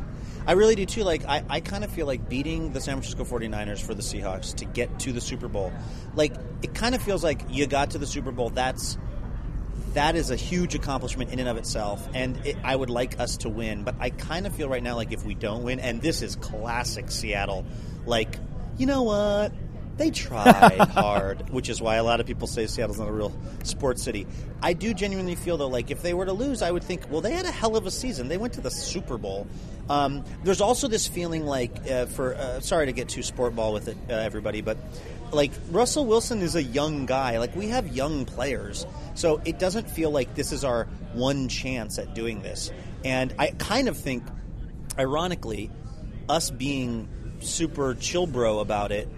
I really do too. Like, I, I kind of feel like beating the San Francisco 49ers for the Seahawks to get to the Super Bowl. Like, it kind of feels like you got to the Super Bowl. That's that is a huge accomplishment in and of itself, and it, I would like us to win. But I kind of feel right now like if we don't win, and this is classic Seattle, like you know what, They tried hard, which is why a lot of people say Seattle's not a real sports city. I do genuinely feel though, like if they were to lose, I would think, well, they had a hell of a season. They went to the Super Bowl. Um, there's also this feeling like, uh, for uh, sorry to get too sport ball with it, uh, everybody, but like Russell Wilson is a young guy. Like we have young players, so it doesn't feel like this is our one chance at doing this. And I kind of think, ironically, us being super chill bro about it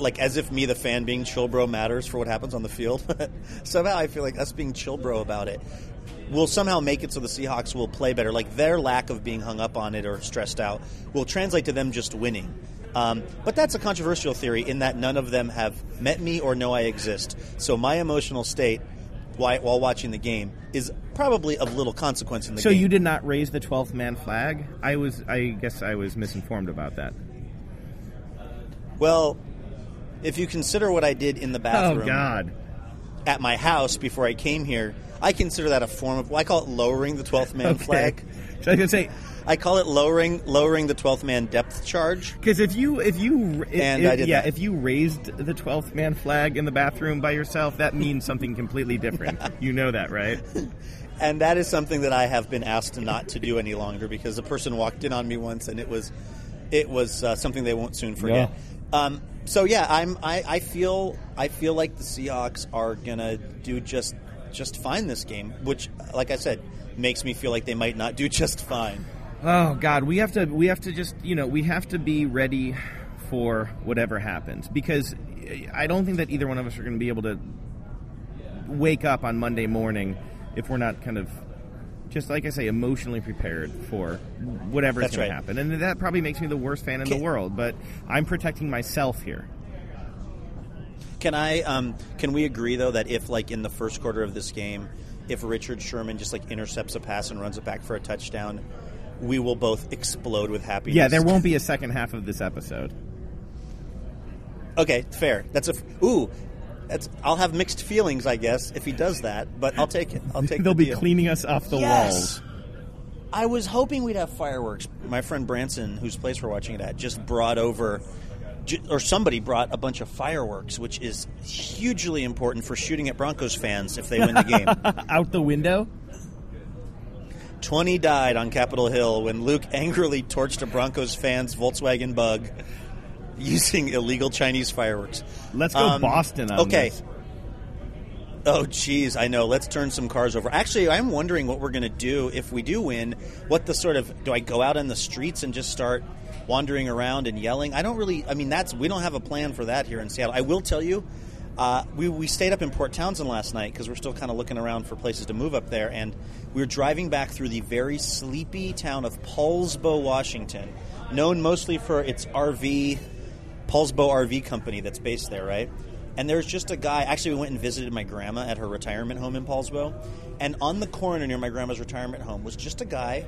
like as if me the fan being chill bro matters for what happens on the field. somehow I feel like us being chill bro about it will somehow make it so the Seahawks will play better. Like their lack of being hung up on it or stressed out will translate to them just winning. Um, but that's a controversial theory in that none of them have met me or know I exist. So my emotional state while, while watching the game is probably of little consequence in the So game. So you did not raise the 12th man flag? I was I guess I was misinformed about that. well, if you consider what I did in the bathroom Oh god. at my house before I came here, I consider that a form of. Well, I call it lowering the twelfth man Okay. flag. So I was gonna say I call it lowering lowering the twelfth man depth charge. because if you if you if, And if- I did yeah that. if you raised the 12th man flag in the bathroom by yourself, that means something completely different. You know that, right? And that is something that I have been asked not to do any longer because a person walked in on me once and it was it was uh, something they won't soon forget. Um, so yeah, I'm I, I feel I feel like the Seahawks are gonna do just just fine this game, which like I said makes me feel like they might not do just fine. Oh God, we have to we have to just you know we have to be ready for whatever happens because I don't think that either one of us are going to be able to wake up on Monday morning if we're not kind of just like I say emotionally prepared for whatever's going right. to happen, and that probably makes me the worst fan in the world. But I'm protecting myself here. Can I? Um, can we agree though that if, like, in the first quarter of this game, if Richard Sherman just like intercepts a pass and runs it back for a touchdown, we will both explode with happiness. Yeah, there won't be a second half of this episode. Okay, fair. That's a f- ooh. I'll have mixed feelings, I guess, if he does that. But I'll take it. I'll take. They'll the be deal. cleaning us off the Yes. walls. I was hoping we'd have fireworks. My friend Branson, whose place we're watching it at, just brought over, or somebody brought a bunch of fireworks, which is hugely important for shooting at Broncos fans if they win the game. Out the window. 20 died on Capitol Hill when Luke angrily torched a Broncos fan's Volkswagen bug using illegal Chinese fireworks. Let's go Um, Boston on okay. this. Oh, geez, I know. Let's turn some cars over. Actually, I'm wondering what we're going to do if we do win. What the sort of do I go out in the streets and just start wandering around and yelling? I don't really. I mean, that's we don't have a plan for that here in Seattle. I will tell you, uh, we we stayed up in Port Townsend last night because we're still kind of looking around for places to move up there, and we were driving back through the very sleepy town of Poulsbo, Washington, known mostly for its RV Poulsbo RV company that's based there, right? And there's just a guy. Actually, we went and visited my grandma at her retirement home in Poulsbo, and on the corner near my grandma's retirement home was just a guy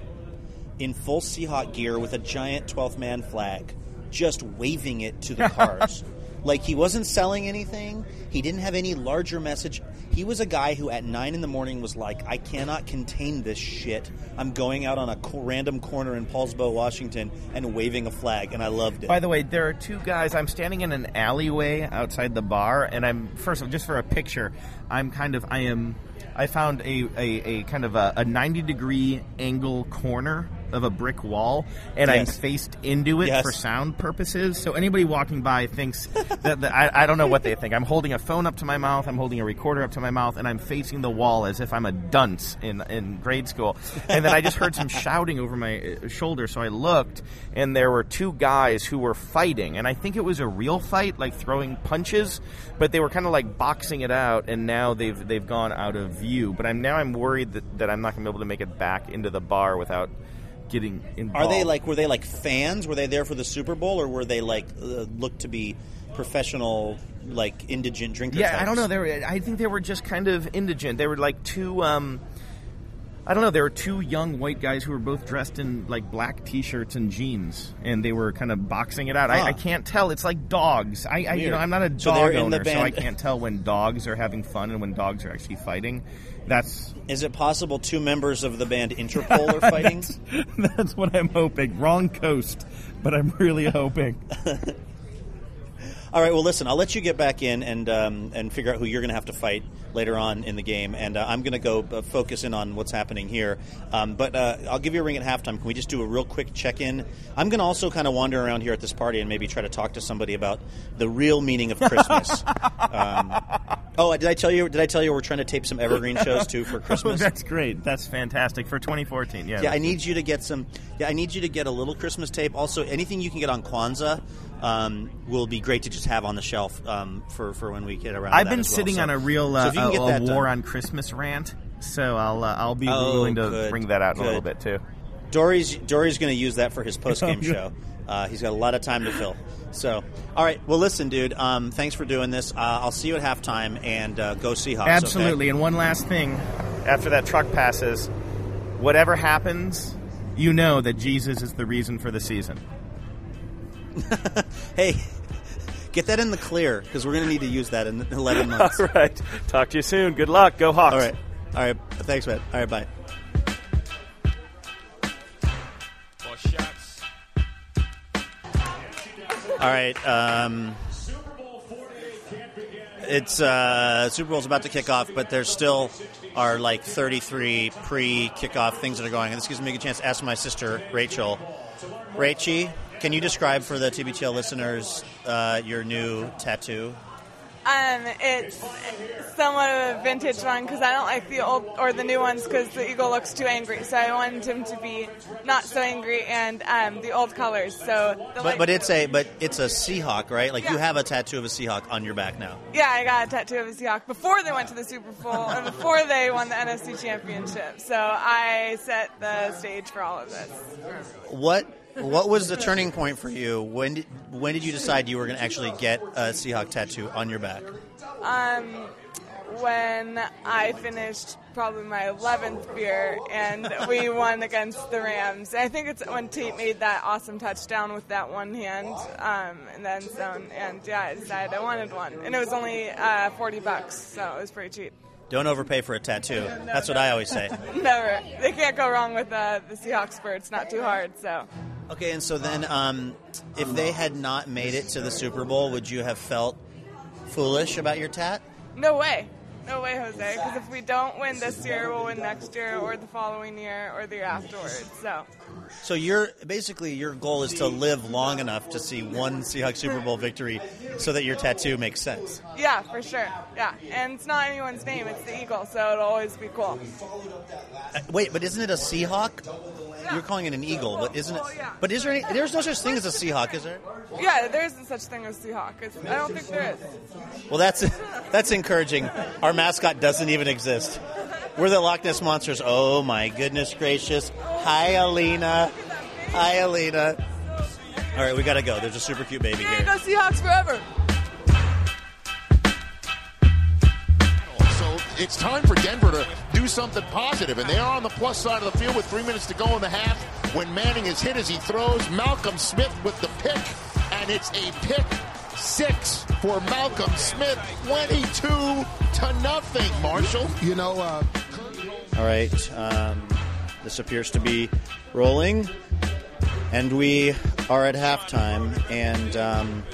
in full Seahawk gear with a giant 12th man flag, just waving it to the cars. Like he wasn't selling anything. He didn't have any larger message. He was a guy who at nine in the morning was like, "I cannot contain this shit. I'm going out on a co- random corner in Poulsbo, Washington, and waving a flag." And I loved it. By the way, there are two guys. I'm standing in an alleyway outside the bar, and I'm first of all, just for a picture. I'm kind of I am. I found a, a, a kind of a, a 90 degree angle corner of a brick wall, and I'm faced into it Yes. for sound purposes. So anybody walking by thinks that, that I, I don't know what they think. I'm holding a phone up to my mouth. I'm holding a recorder up to my mouth, and I'm facing the wall as if I'm a dunce in in grade school. And then I just heard some shouting over my uh, shoulder, so I looked, and there were two guys who were fighting, and I think it was a real fight, like throwing punches, but they were kind of like boxing it out, and now they've they've gone out of view. But I'm now I'm worried that, that I'm not going to be able to make it back into the bar without getting involved. Are they like were they like fans? Were they there for the Super Bowl, or were they like uh, looked to be professional, like indigent drinkers? Yeah, I don't know. They were, I think they were just kind of indigent. They were like two. Um, I don't know. There were two young white guys who were both dressed in like black T-shirts and jeans, and they were kind of boxing it out. I, Huh. I can't tell. It's like dogs. I, I you know I'm not a dog in the owner, so I can't tell when dogs are having fun and when dogs are actually fighting. That's Is it possible two members of the band Interpol are fighting? that's, that's what I'm hoping. Wrong coast, but I'm really hoping. All right. Well, listen. I'll let you get back in and um, and figure out who you're going to have to fight later on in the game, and uh, I'm going to go uh, focus in on what's happening here. Um, but uh, I'll give you a ring at halftime. Can we just do a real quick check in? I'm going to also kind of wander around here at this party and maybe try to talk to somebody about the real meaning of Christmas. um, oh, did I tell you? Did I tell you we're trying to tape some evergreen shows too for Oh, Christmas? that's great. That's fantastic for 2014. Yeah. Yeah, I need you to get some. Yeah, I need you to get a little Christmas tape. Also, anything you can get on Kwanzaa um, will be great to just have on the shelf um, for for when we get around. I've that been well. sitting So- on a real so uh, if you can a, get a war done. on Christmas rant, so I'll uh, I'll be Oh, willing to good, bring that out in a little bit too. Dory's Dory's going to use that for his post game Oh, show. Uh, he's got a lot of time to fill. So, all right. Well, listen, dude. Um, thanks for doing this. Uh, I'll see you at halftime, and uh, go Seahawks. okay? Absolutely. And one last thing, after that truck passes, whatever happens, you know that Jesus is the reason for the season. Hey, get that in the clear because we're going to need to use that in 11 months. All right. Talk to you soon. Good luck. Go Hawks. All right. All right. Thanks, man. All right. Bye. All right. Um, it's uh, Super Bowl's about to kick off, but there still are like 33 pre-kickoff things that are going. And this gives me a chance to ask my sister Rachel. Rachie, can you describe for the TBTL listeners uh, your new tattoo? Um, it's somewhat of a vintage one because I don't like the old or the new ones because the eagle looks too angry. So I wanted him to be not so angry and um, the old colors. So, the But but it's a but it's a Seahawk, right? Like you have a tattoo of a Seahawk on your back now. yeah. I got a tattoo of a Seahawk before they went to the Super Bowl and before they won the NFC Championship. So I set the stage for all of this. What what was the turning point for you? When did when did you decide you were going to actually get a Seahawk tattoo on your back? Um, when I finished probably my 11th beer and we won against the Rams. I think it's when Tate made that awesome touchdown with that one hand um, in the end zone. And yeah, I decided I wanted one. And it was only uh, 40 bucks, so it was pretty cheap. Don't overpay for a tattoo. That's what I always say. Never. They can't go wrong with uh, the Seahawks spur. It's not too hard, so. Okay, and so then, um, if they had not made it to the Super Bowl, would you have felt foolish about your tat? No way. No way, Jose. Because if we don't win this year, we'll win next year, or the following year, or the year afterwards. So, So you're basically your goal is to live long enough to see one Seahawks Super Bowl victory, so that your tattoo makes sense. yeah, for sure. Yeah, and it's not anyone's name; it's the eagle, so it'll always be cool. Uh, Wait, but isn't it a Seahawk? You're calling it an eagle, but isn't it? But is there any? There's no such thing as a Seahawk, is there? Yeah, there isn't such thing as a Seahawk. It's, I don't think there is. Well, that's that's encouraging. Our mascot doesn't even exist. We're the Loch Ness monsters. Oh my goodness gracious! Hi, Alina. Hi, Alina. All right, we gotta go. There's a super cute baby Here here. go Seahawks forever. It's time for Denver to do something positive, and they are on the plus side of the field with three minutes to go in the half. When Manning is hit as he throws, Malcolm Smith with the pick, and it's a pick six for Malcolm Smith, 22 to nothing. Marshall. You know, uh, All right, um, this appears to be rolling, and we are at halftime. And um,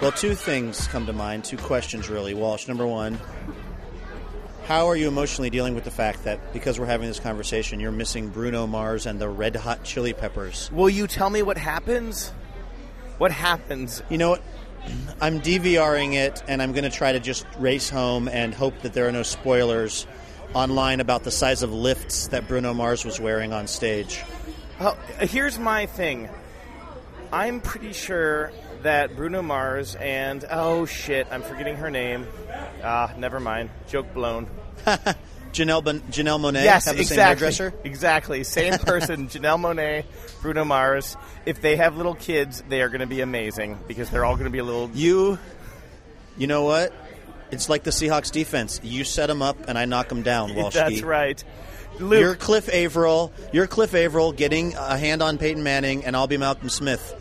well, two things come to mind. Two questions, really. Walsh, number one. How are you emotionally dealing with the fact that because we're having this conversation, you're missing Bruno Mars and the Red Hot Chili Peppers? Will you tell me what happens? What happens? You know what? I'm DVRing it, and I'm going to try to just race home and hope that there are no spoilers online about the size of lifts that Bruno Mars was wearing on stage. Well, here's my thing. I'm pretty sure that Bruno Mars and oh shit, I'm forgetting her name. Ah, never mind. Joke blown. Janelle bon- Janelle Monáe yes, have the same exactly. hairdresser. Exactly, same person. Janelle Monáe, Bruno Mars. If they have little kids, they are going to be amazing because they're all going to be a little. You, you know what? It's like the Seahawks defense. You set them up, and I knock them down. Walshie. That's right. Luke, You're Cliff Avril. You're Cliff Avril getting a hand on Peyton Manning, and I'll be Malcolm Smith,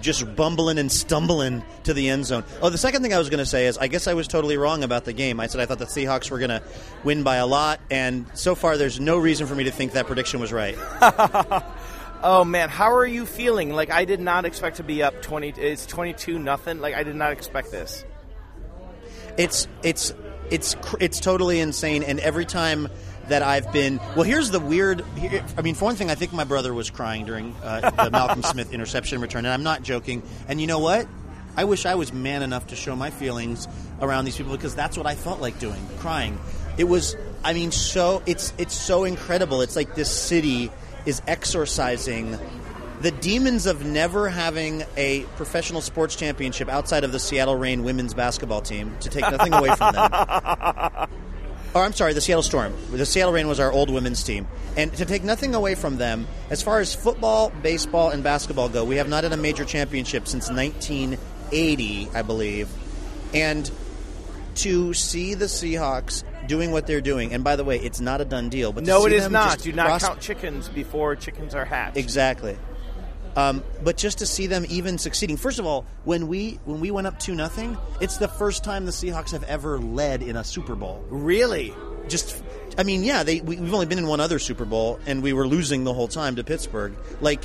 just bumbling and stumbling to the end zone. Oh, the second thing I was going to say is I guess I was totally wrong about the game. I said I thought the Seahawks were going to win by a lot, and so far there's no reason for me to think that prediction was right. Oh man, how are you feeling? Like I did not expect to be up twenty. It's twenty two nothing. Like I did not expect this. It's it's it's it's totally insane. And every time that I've been, well, here's the weird. Here, I mean, for one thing, I think my brother was crying during uh, the Malcolm Smith interception return, and I'm not joking. And you know what? I wish I was man enough to show my feelings around these people because that's what I felt like doing, crying. It was, I mean, so it's it's so incredible. It's like this city is exorcising the demons of never having a professional sports championship outside of the Seattle Reign women's basketball team to take nothing away from them. Or I'm sorry, the Seattle Storm. The Seattle Reign was our old women's team. And to take nothing away from them, as far as football, baseball, and basketball go, we have not had a major championship since 1980, I believe. And to see the Seahawks doing what they're doing, and by the way, it's not a done deal. But No, it is not. Do not cross- count chickens before chickens are hatched. Exactly. Um, but just to see them even succeeding. First of all, when we when we went up two nothing, it's the first time the Seahawks have ever led in a Super Bowl. Really? Just, I mean, yeah, they we, we've only been in one other Super Bowl, and we were losing the whole time to Pittsburgh. Like,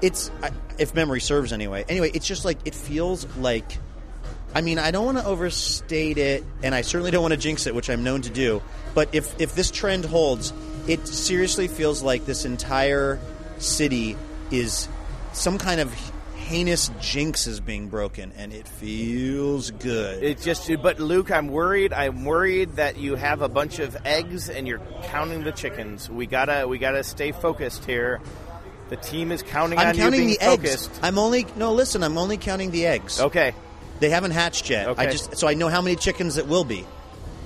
it's I- if memory serves anyway. Anyway, it's just like it feels like. I mean, I don't want to overstate it, and I certainly don't want to jinx it, which I'm known to do. But if if this trend holds, it seriously feels like this entire city is some kind of heinous jinx is being broken, and it feels good. It just, but Luke, I'm worried. I'm worried that you have a bunch of eggs and you're counting the chickens. We gotta, we gotta stay focused here. The team is counting I'm on counting you the being eggs. focused. I'm only no. Listen, I'm only counting the eggs. Okay, They haven't hatched yet. I Okay. just so I know how many chickens it will be,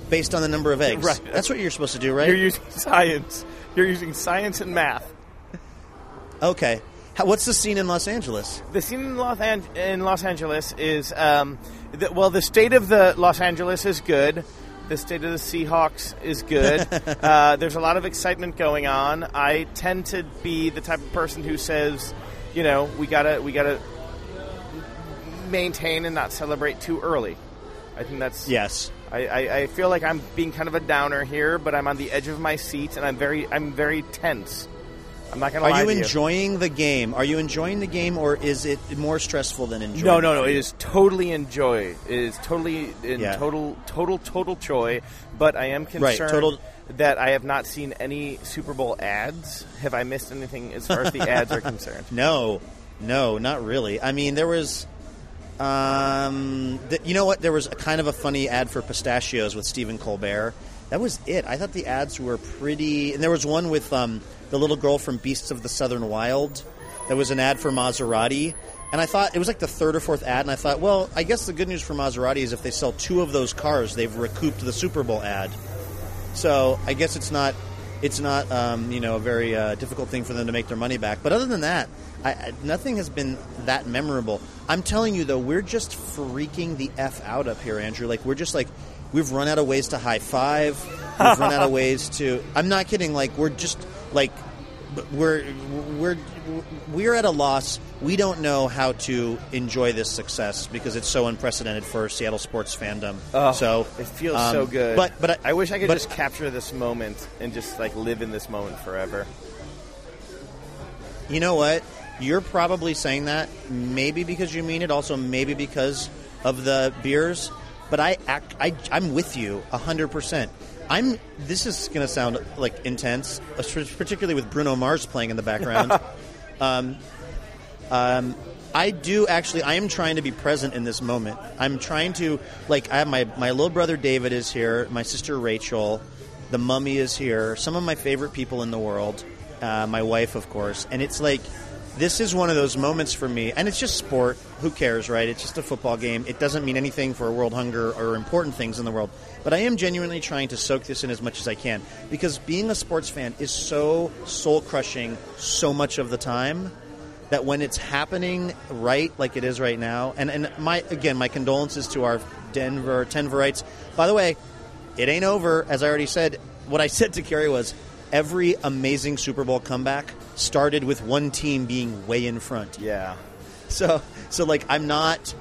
based on the number of eggs. Right. That's what you're supposed to do, right? you're using science. You're using science and math. okay. How, what's the scene in Los Angeles? The scene in Los, An- in Los Angeles is um, the, well, the state of the Los Angeles is good. The state of the Seahawks is good. uh, there's a lot of excitement going on. I tend to be the type of person who says, you know, we gotta we gotta maintain and not celebrate too early. I think that's Yes. I, I, I feel like I'm being kind of a downer here, but I'm on the edge of my seat and I'm very I'm very tense. I'm not gonna Are you to enjoying the game? Are you enjoying the game, or is it more stressful than enjoying? No, no, no. it? It is totally enjoy. It is totally in Yeah. total, total, total joy. But I am concerned total- that I have not seen any Super Bowl ads. Have I missed anything as far as the ads are concerned? No, no, not really. I mean, there was, um, th- you know what? There was a kind of a funny ad for pistachios with Stephen Colbert. That was it. I thought the ads were pretty, and there was one with um, the little girl from Beasts of the Southern Wild. That was an ad for Maserati, and I thought it was like the third or fourth ad, and I thought, well, I guess the good news for Maserati is if they sell two of those cars, they've recouped the Super Bowl ad. So I guess it's not it's not um, you know a very uh, difficult thing for them to make their money back. But other than that, I, I, nothing has been that memorable. I'm telling you though, we're just freaking the f out up here, Andrew. Like we're just like we've run out of ways to high five. We've run out of ways to. I'm not kidding. Like we're just like we're we're we're at a loss. We don't know how to enjoy this success because it's so unprecedented for Seattle sports fandom. Oh, so it feels um, so good. But but I wish I could but- just capture this moment and just like live in this moment forever. You know what? You're probably saying that maybe because you mean it, also maybe because of the beers. But I, act, I I'm with you hundred percent. I'm. This is going to sound like intense, particularly with Bruno Mars playing in the background. um, um, I do actually. I am trying to be present in this moment. I'm trying to like. I have my my little brother David is here. My sister Rachel. The mummy is here. Some of my favorite people in the world. Uh, my wife, of course. And it's like this is one of those moments for me. And it's just sport. Who cares, right? It's just a football game. It doesn't mean anything for world hunger or important things in the world. But I am genuinely trying to soak this in as much as I can because being a sports fan is so soul crushing so much of the time that when it's happening right like it is right now and, and my again my condolences to our denver denverites by the way it ain't over as i already said what i said to kerry was every amazing super bowl comeback started with one team being way in front Yeah. so so like i'm not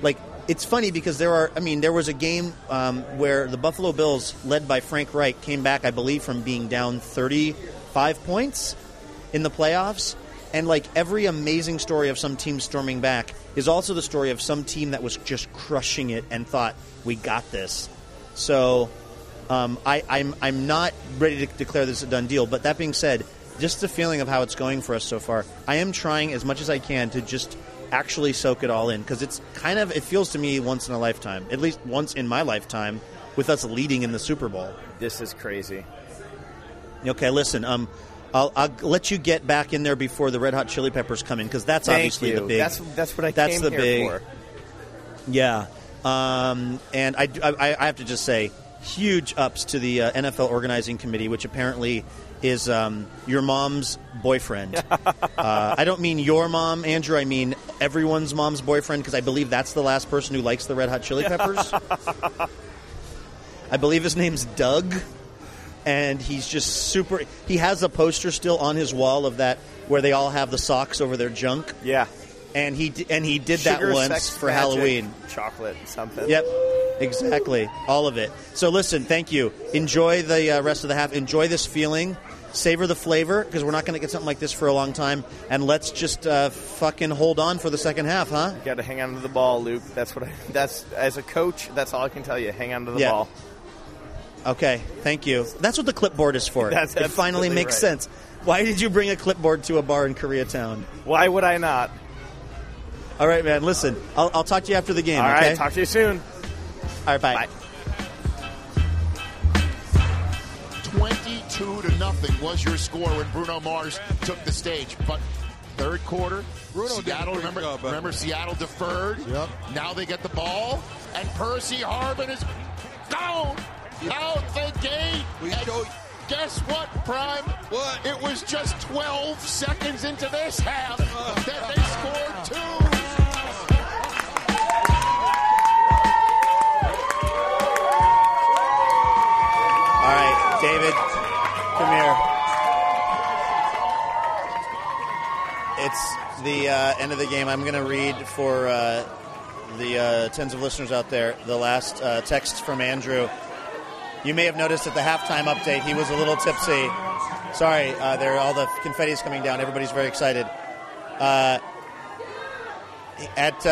like it's funny because there are i mean there was a game um, where the buffalo bills led by frank reich came back i believe from being down 35 points in the playoffs And like every amazing story of some team storming back is also the story of some team that was just crushing it and thought we got this. So um, I, I'm I'm not ready to declare this a done deal. But that being said, just the feeling of how it's going for us so far, I am trying as much as I can to just actually soak it all in because it's kind of it feels to me once in a lifetime, at least once in my lifetime, with us leading in the Super Bowl. This is crazy. Okay, listen. Um, I'll, I'll let you get back in there before the Red Hot Chili Peppers come in because that's Thank obviously you. the big. That's that's what I that's came the here big. for. Yeah, um, and I, I, I have to just say, huge ups to the uh, NFL organizing committee, which apparently is um, your mom's boyfriend. uh, I don't mean your mom, Andrew. I mean everyone's mom's boyfriend because I believe that's the last person who likes the Red Hot Chili Peppers. I believe his name's Doug, and he's just super. He has a poster still on his wall of that where they all have the socks over their junk, Yeah. and he d- and he did Sugar, that once sex, for magic, Halloween. Chocolate, something. Yep, exactly, all of it. So listen, thank you. Enjoy the uh, rest of the half. Enjoy this feeling. Savor the flavor because we're not going to get something like this for a long time. And let's just uh, fucking hold on for the second half, huh? You got to hang on to the ball, Luke. That's what I. That's as a coach. That's all I can tell you. Hang on to the Yeah. ball. Okay, thank you. That's what the clipboard is for. That's it finally makes right. sense. Why did you bring a clipboard to a bar in Koreatown? Why would I not? All right, man. Listen, I'll, I'll talk to you after the game. All right. okay? Talk to you soon. All right, bye. Bye. 22 to nothing was your score when Bruno Mars took the stage. But third quarter, Bruno did Seattle, remember, job, remember Seattle deferred. Yep. Now they get the ball, and Percy Harvin is gone out the gate. We And showed- guess what, Prime? What? It was just 12 seconds into this half that they scored two. All right, David, It's the uh, end of the game. I'm going to read for uh, the uh, tens of listeners out there the last uh, text from Andrew. You may have noticed at the halftime update he was a little tipsy. Sorry, uh, there all the confetti is coming down. Everybody's very excited. Uh, at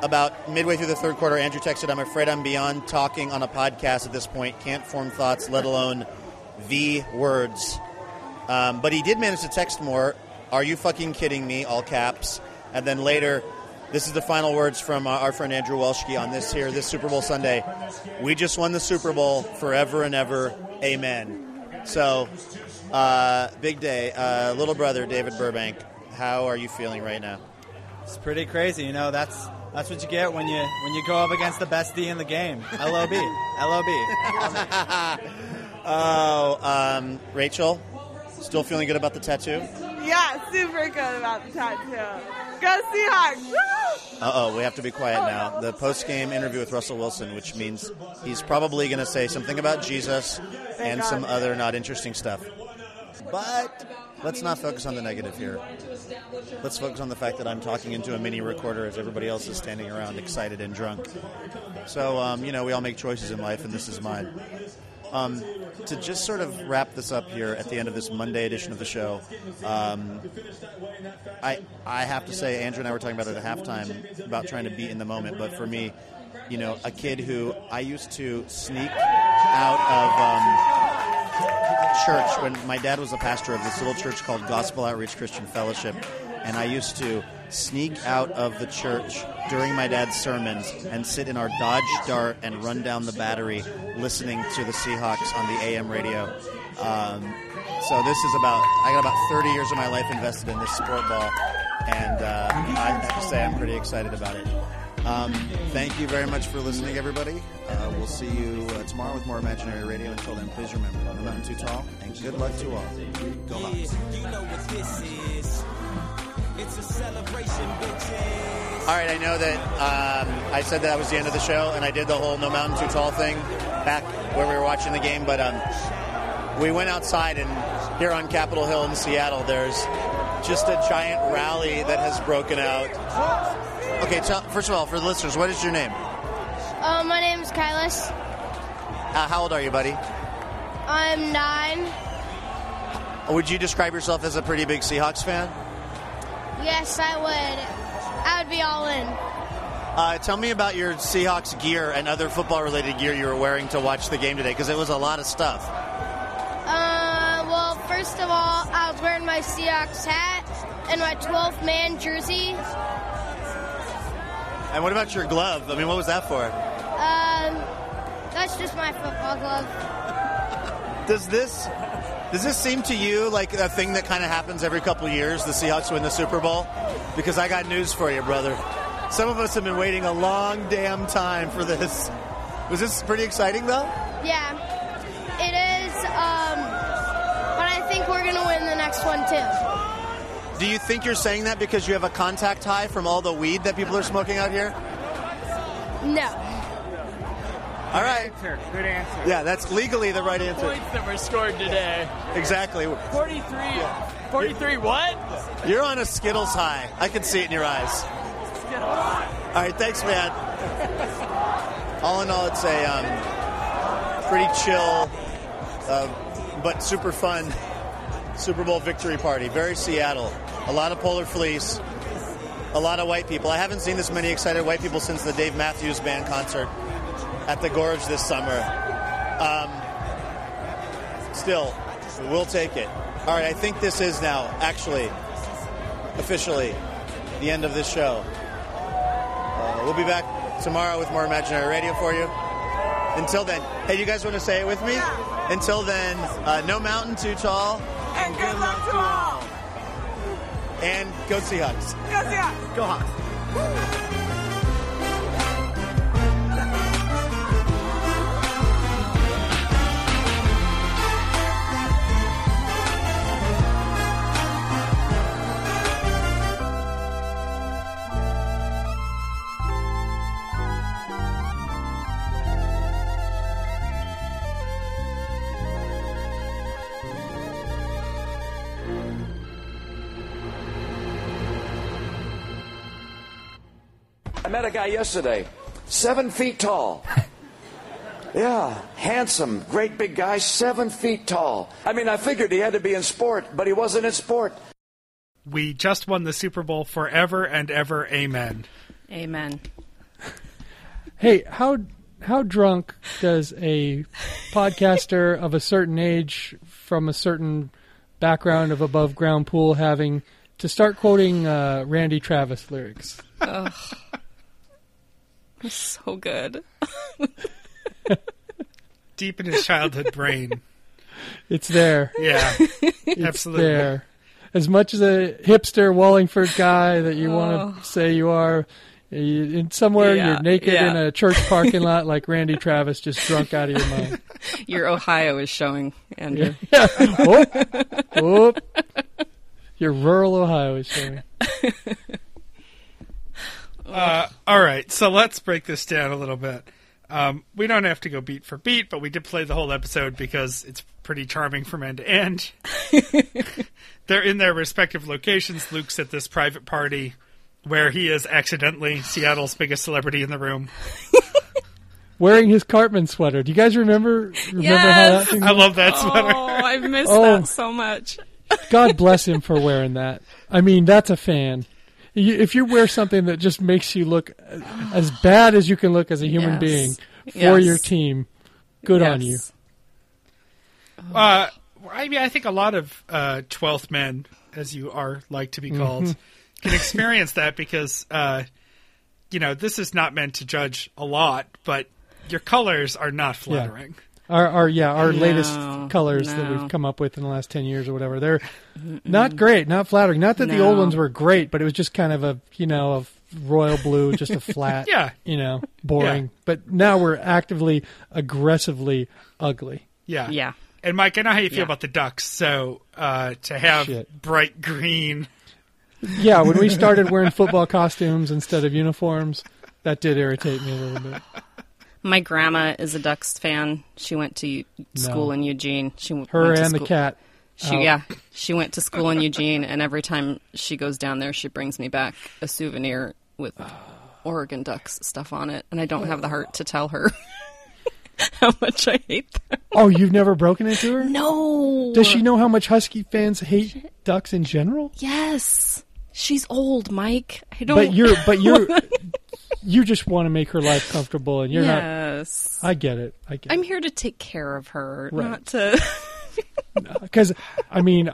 about midway through the third quarter, Andrew texted, I'm afraid I'm beyond talking on a podcast at this point. Can't form thoughts, let alone V words. Um, but he did manage to text more. Are you fucking kidding me? All caps. And then later, this is the final words from our friend Andrew Welshke on this here, this Super Bowl Sunday. We just won the Super Bowl forever and ever. Amen. So, uh, big day. Uh, little brother, David Burbank, how are you feeling right now? It's pretty crazy, you know. That's that's what you get when you when you go up against the best D in the game. LOB, LOB. Oh, um, Rachel, still feeling good about the tattoo? Yeah, super good about the tattoo. Go Seahawks! Uh oh, we have to be quiet now. The post game interview with Russell Wilson, which means he's probably going to say something about Jesus and God. some other not interesting stuff. But let's not focus on the negative here. Let's focus on the fact that I'm talking into a mini recorder as everybody else is standing around excited and drunk. So, um, you know, we all make choices in life, and this is mine. Um, to just sort of wrap this up here at the end of this Monday edition of the show, um, I I have to say, Andrew and I were talking about it at halftime about trying to be in the moment. But for me, you know, a kid who I used to sneak out of um, church when my dad was a pastor of this little church called Gospel Outreach Christian Fellowship, and I used to sneak out of the church during my dad's sermons and sit in our Dodge Dart and run down the battery listening to the Seahawks on the AM radio. Um, so this is about I got about 30 years of my life invested in this sport ball, and uh, I have to say I'm pretty excited about it. Um, thank you very much for listening, everybody. Uh, we'll see you uh, tomorrow with more Imaginary Radio. Until then, please remember, no mountain too tall, and good luck to all. Go Hawks. It's a celebration, bitches. All right, I know that um, I said that was the end of the show, and I did the whole no mountain too tall thing back where we were watching the game, but um, we went outside, and here on Capitol Hill in Seattle, there's just a giant rally that has broken out. Okay, tell, first of all, for the listeners, what is your name? Uh, my name is Kylas. Uh, how old are you, buddy? I'm nine. Would you describe yourself as a pretty big Seahawks fan? Yes, I would. I would be all in. Uh, tell me about your Seahawks gear and other football-related gear you were wearing to watch the game today, because it was a lot of stuff. Uh, well, first of all, I was wearing my Seahawks hat and my 12th man jersey. And what about your glove? I mean, what was that for? Um, that's just my football glove. Does this does this seem to you like a thing that kind of happens every couple years? The Seahawks win the Super Bowl? Because I got news for you, brother. Some of us have been waiting a long damn time for this. Was this pretty exciting though? Yeah, it is. Um, but I think we're gonna win the next one too. Do you think you're saying that because you have a contact high from all the weed that people are smoking out here? No. All right. Good answer. Yeah, that's legally the right answer. Points that were scored today. Exactly. 43. 43 what? You're on a Skittles high. I can see it in your eyes. All right, thanks, man. All in all, it's a um, pretty chill, uh, but super fun Super Bowl victory party. Very Seattle. A lot of polar fleece. A lot of white people. I haven't seen this many excited white people since the Dave Matthews Band concert at the Gorge this summer. Um, still, we'll take it. All right, I think this is now actually officially the end of this show. Uh, we'll be back tomorrow with more Imaginary Radio for you. Until then, hey, you guys want to say it with me? Until then, uh, no mountain too tall. And good luck to all. And go Seahawks. Go Seahawks. Go Hawks. Yesterday, seven feet tall. Yeah, handsome, great big guy, seven feet tall. I mean, I figured he had to be in sport, but he wasn't in sport. We just won the Super Bowl forever and ever. Amen. Amen. Hey, how how drunk does a podcaster of a certain age from a certain background of above ground pool having to start quoting uh, Randy Travis lyrics? Ugh. so good. Deep in his childhood brain. It's there. Yeah, It's absolutely. there. As much as a hipster Wallingford guy that you want Oh. to say you are, eh, you, in somewhere Yeah, you're naked yeah. in a church parking lot like Randy Travis, just drunk out of your mind. Your Ohio is showing, Andrew. Yeah. oh, oh. Your rural Ohio is showing. Uh, all right, so let's break this down a little bit. Um, we don't have to go beat for beat, but we did play the whole episode because it's pretty charming from end to end. They're in their respective locations. Luke's at this private party where he is accidentally Seattle's biggest celebrity in the room. Wearing his Cartman sweater. Do you guys remember remember how that Yes! thing I love that sweater. Oh, I miss Oh. that so much. God bless him for wearing that. I mean, that's a fan. You, if you wear something that just makes you look as bad as you can look as a human Yes. being for Yes. your team, good on you. Uh, I mean, I think a lot of uh, twelfth men, as you are like to be called, Mm-hmm. can experience that because, uh, you know, this is not meant to judge a lot, but your colors are not flattering. Our, our yeah, our No, latest colors that we've come up with in the last ten years or whatever, they're not great, not flattering. Not that the old ones were great, but it was just kind of a you know a royal blue, just a flat, Yeah. you know, boring. Yeah. But now we're actively, aggressively ugly. Yeah. Yeah. And Mike, I know how you feel Yeah. about the ducks, so uh, to have Shit. bright green. Yeah, when we started wearing football costumes instead of uniforms, that did irritate me a little bit. My grandma is a Ducks fan. She went to school No. in Eugene. She Her went to and the school- cat. She out. yeah, she went to school in Eugene, and every time she goes down there, she brings me back a souvenir with Oregon Ducks stuff on it, and I don't have the heart to tell her how much I hate them. Oh, you've never broken into her? No. Does she know how much Husky fans hate ducks in general? Yes. She's old, Mike. I don't. But you're but you're you just want to make her life comfortable, and you're yes. not. I get it. I get. I'm here to take care of her, Right. not to. Because I mean,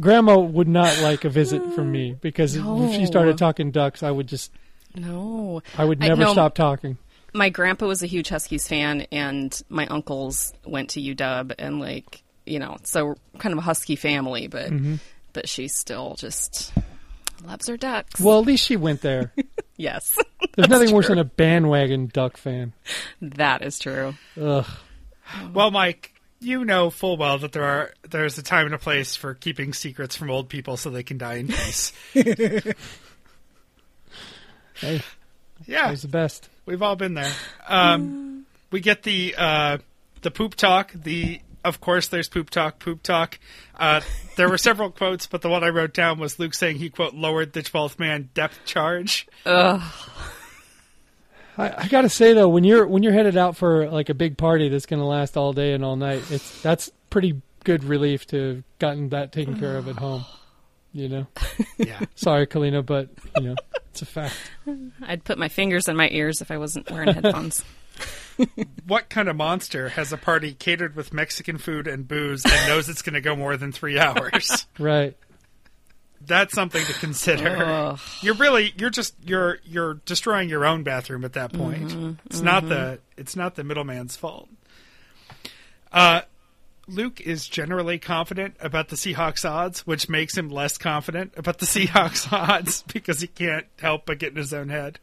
Grandma would not like a visit from me because if she started talking ducks, I would just no. I would never no, stop talking. My grandpa was a huge Huskies fan, and my uncles went to UW, and like you know, so kind of a Husky family, but Mhm. but she still just loves her ducks. Well, at least she went there. yes, There's That's nothing worse than a bandwagon duck fan. That is true. Ugh. Well, Mike, you know full well that there are there's a time and a place for keeping secrets from old people so they can die in peace. Hey, yeah, that was the best. We've all been there. Um, we get the uh, the poop talk. The of course there's poop talk. Poop talk. Uh, there were several quotes, but the one I wrote down was Luke saying he quote lowered the twelfth man depth charge. Ugh. I, I gotta say though, when you're when you're headed out for like a big party that's gonna last all day and all night, it's that's pretty good relief to have gotten that taken care of at home. You know. Yeah. Sorry, Kalina, but you know it's a fact. I'd put my fingers in my ears if I wasn't wearing headphones. What kind of monster has a party catered with Mexican food and booze and knows it's going to go more than three hours? Right. That's something to consider. Ugh. You're really you're just you're you're destroying your own bathroom at that point. Mhm, It's not mhm. the it's not the middleman's fault. Uh Luke is generally confident about the Seahawks odds, which makes him less confident about the Seahawks odds because he can't help but get in his own head.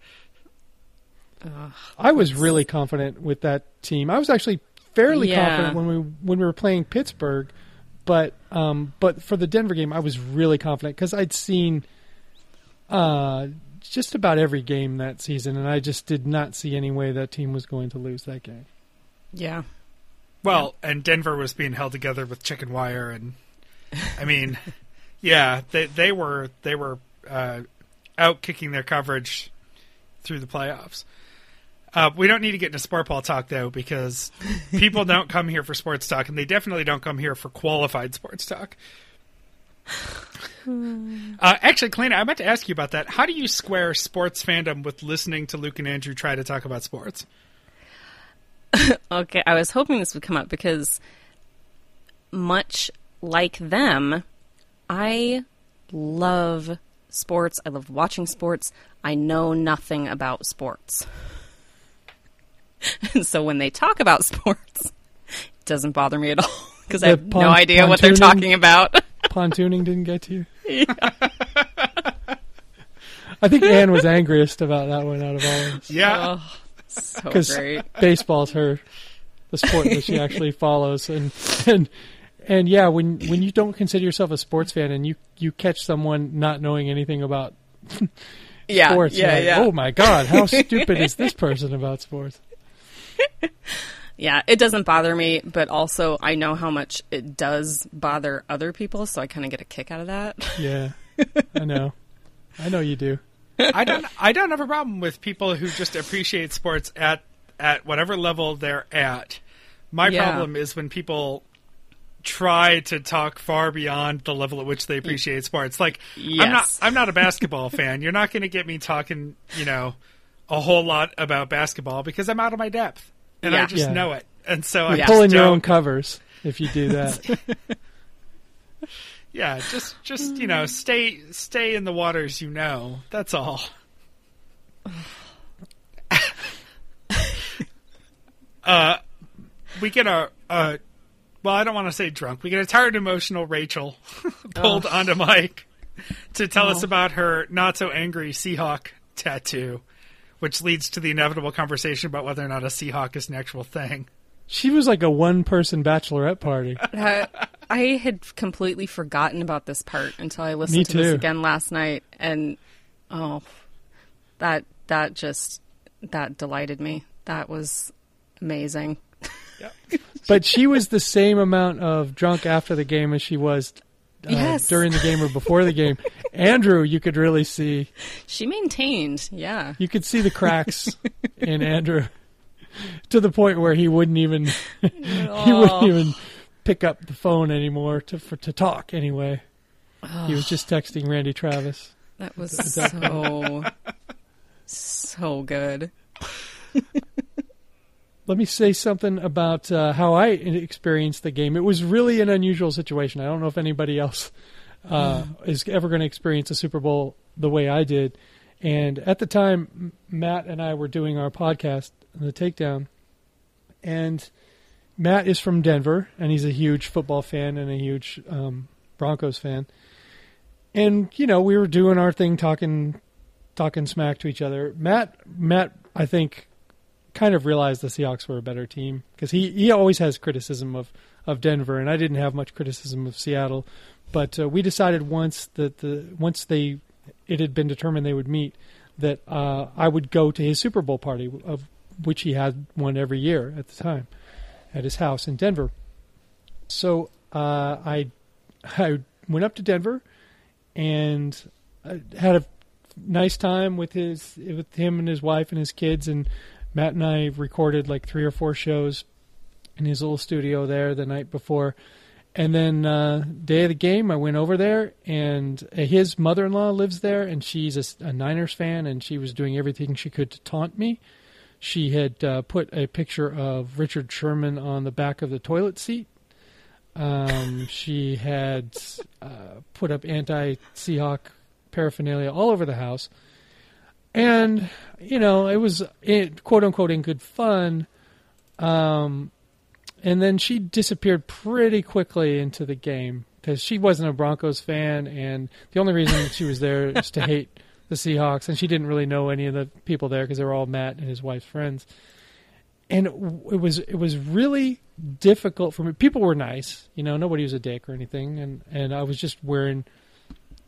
I was really confident with that team. I was actually fairly Yeah. confident when we when we were playing Pittsburgh, but um, but for the Denver game, I was really confident because I'd seen uh, just about every game that season, and I just did not see any way that team was going to lose that game. Yeah. Well, and Denver was being held together with chicken wire, and I mean, yeah, they they were they were uh, out kicking their coverage through the playoffs. Uh, we don't need to get into sport ball talk though, because people don't come here for sports talk, and they definitely don't come here for qualified sports talk. Uh, actually, Kalina, I meant to ask you about that. How do you square sports fandom with listening to Luke and Andrew try to talk about sports? Okay, I was hoping this would come up because much like them, I love sports. I love watching sports. I know nothing about sports. And so when they talk about sports, it doesn't bother me at all because I The have no idea what they're talking about. Pontooning didn't get to you. I think Anne was angriest about that one out of all of us. Yeah. Oh, so because great. baseball's her the sport that she actually follows and and and yeah when when you don't consider yourself a sports fan and you you catch someone not knowing anything about Yeah, sports yeah, you're like, yeah. oh my god how stupid is this person about sports Yeah, it doesn't bother me, but also I know how much it does bother other people, so I kind of get a kick out of that. yeah i know i know you do I don't. I don't have a problem with people who just appreciate sports at at whatever level they're at. My Yeah. problem is when people try to talk far beyond the level at which they appreciate sports. Like I'm not. I'm not a basketball fan. You're not going to get me talking. You know, a whole lot about basketball because I'm out of my depth and I just Yeah. know it. And so I you're pulling your don't- own covers if you do that Yeah, just just you know, stay stay in the waters you know. That's all. uh we get a uh well, I don't want to say drunk. We get a tired emotional Rachel pulled Ugh. onto Mike to tell us Oh. about her not so angry Seahawk tattoo, which leads to the inevitable conversation about whether or not a Seahawk is an actual thing. she was like a one person bachelorette party Uh, I had completely forgotten about this part until I listened to this again last night, and oh, that that just that delighted me. That was amazing. but she was the same amount of drunk after the game as she was uh, Yes. during the game or before the game. Andrew, you could really see She maintained, yeah. you could see the cracks in Andrew to the point where he wouldn't even he Oh. wouldn't even pick up the phone anymore to for, to talk anyway. He was just texting Randy Travis. That was so so good. Let me say something about uh, how I experienced the game. It was really an unusual situation. I don't know if anybody else uh, is ever going to experience a Super Bowl the way I did. And at the time, Matt and I were doing our podcast, The Takedown, and Matt is from Denver, and he's a huge football fan and a huge um, Broncos fan. And you know, we were doing our thing, talking, talking smack to each other. Matt, Matt, I think, kind of realized the Seahawks were a better team because he he always has criticism of of Denver, and I didn't have much criticism of Seattle. But uh, we decided once that the once they it had been determined they would meet that uh, I would go to his Super Bowl party, of which he had one every year at the time, at his house in Denver. So uh, I I went up to Denver and I had a nice time with his with him and his wife and his kids and Matt and I recorded like three or four shows in his little studio there the night before. And then uh, day of the game, I went over there, and his mother-in-law lives there, and she's a, a Niners fan, and she was doing everything she could to taunt me. She had uh, put a picture of Richard Sherman on the back of the toilet seat. Um, she had uh, put up anti-Seahawk paraphernalia all over the house, and you know it was it, quote unquote in good fun. Um, and then she disappeared pretty quickly into the game because she wasn't a Broncos fan, and the only reason she was there is to hate the Seahawks, and she didn't really know any of the people there because they were all Matt and his wife's friends. And it, it was it was really difficult for me. People were nice, you know, nobody was a dick or anything, and and I was just wearing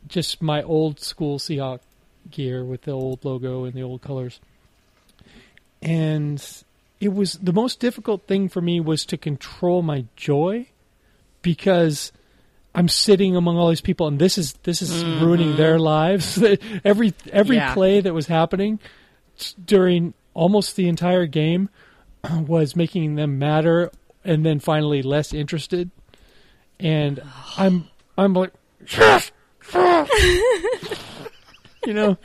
just my old school Seahawk gear with the old logo and the old colors, and it was the most difficult thing for me was to control my joy because I'm sitting among all these people and this is this is Mhm. ruining their lives. every every Yeah. play that was happening during almost the entire game was making them madder and then finally less interested. And I'm I'm like you know?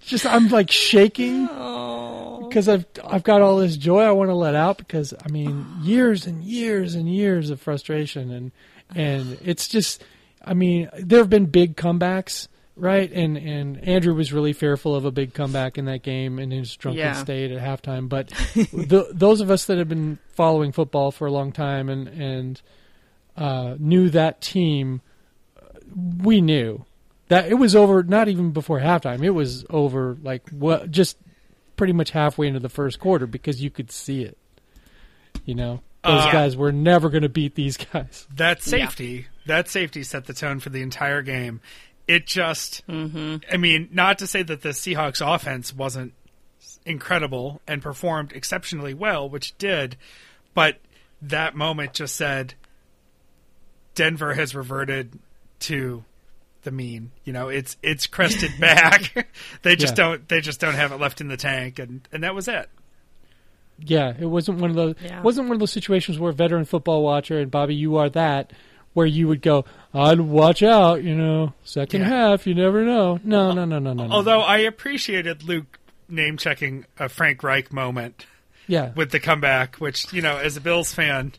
Just I'm like shaking because I've I've got all this joy I want to let out because I mean years and years and years of frustration and and it's just I mean there have been big comebacks right? And and Andrew was really fearful of a big comeback in that game in his drunken Yeah. state at halftime but the, those of us that have been following football for a long time and and uh, knew that team we knew that it was over not even before halftime. It was over like what just pretty much halfway into the first quarter because you could see it. You know? Those Uh, guys were never going to beat these guys. That safety, that safety set the tone for the entire game. It just, I mean, not to say that the Seahawks offense wasn't incredible and performed exceptionally well, which it did, but that moment just said Denver has reverted to the mean. You know, it's it's crested back. they just Yeah. don't they just don't have it left in the tank, and and that was it. yeah it wasn't one of those Yeah. wasn't one of those situations where veteran football watcher and bobby you are that where you would go i'd watch out you know second Yeah. half you never know no no no no no no. Although I appreciated Luke name checking a Frank Reich moment. Yeah. With the comeback, which, you know, as a Bills fan,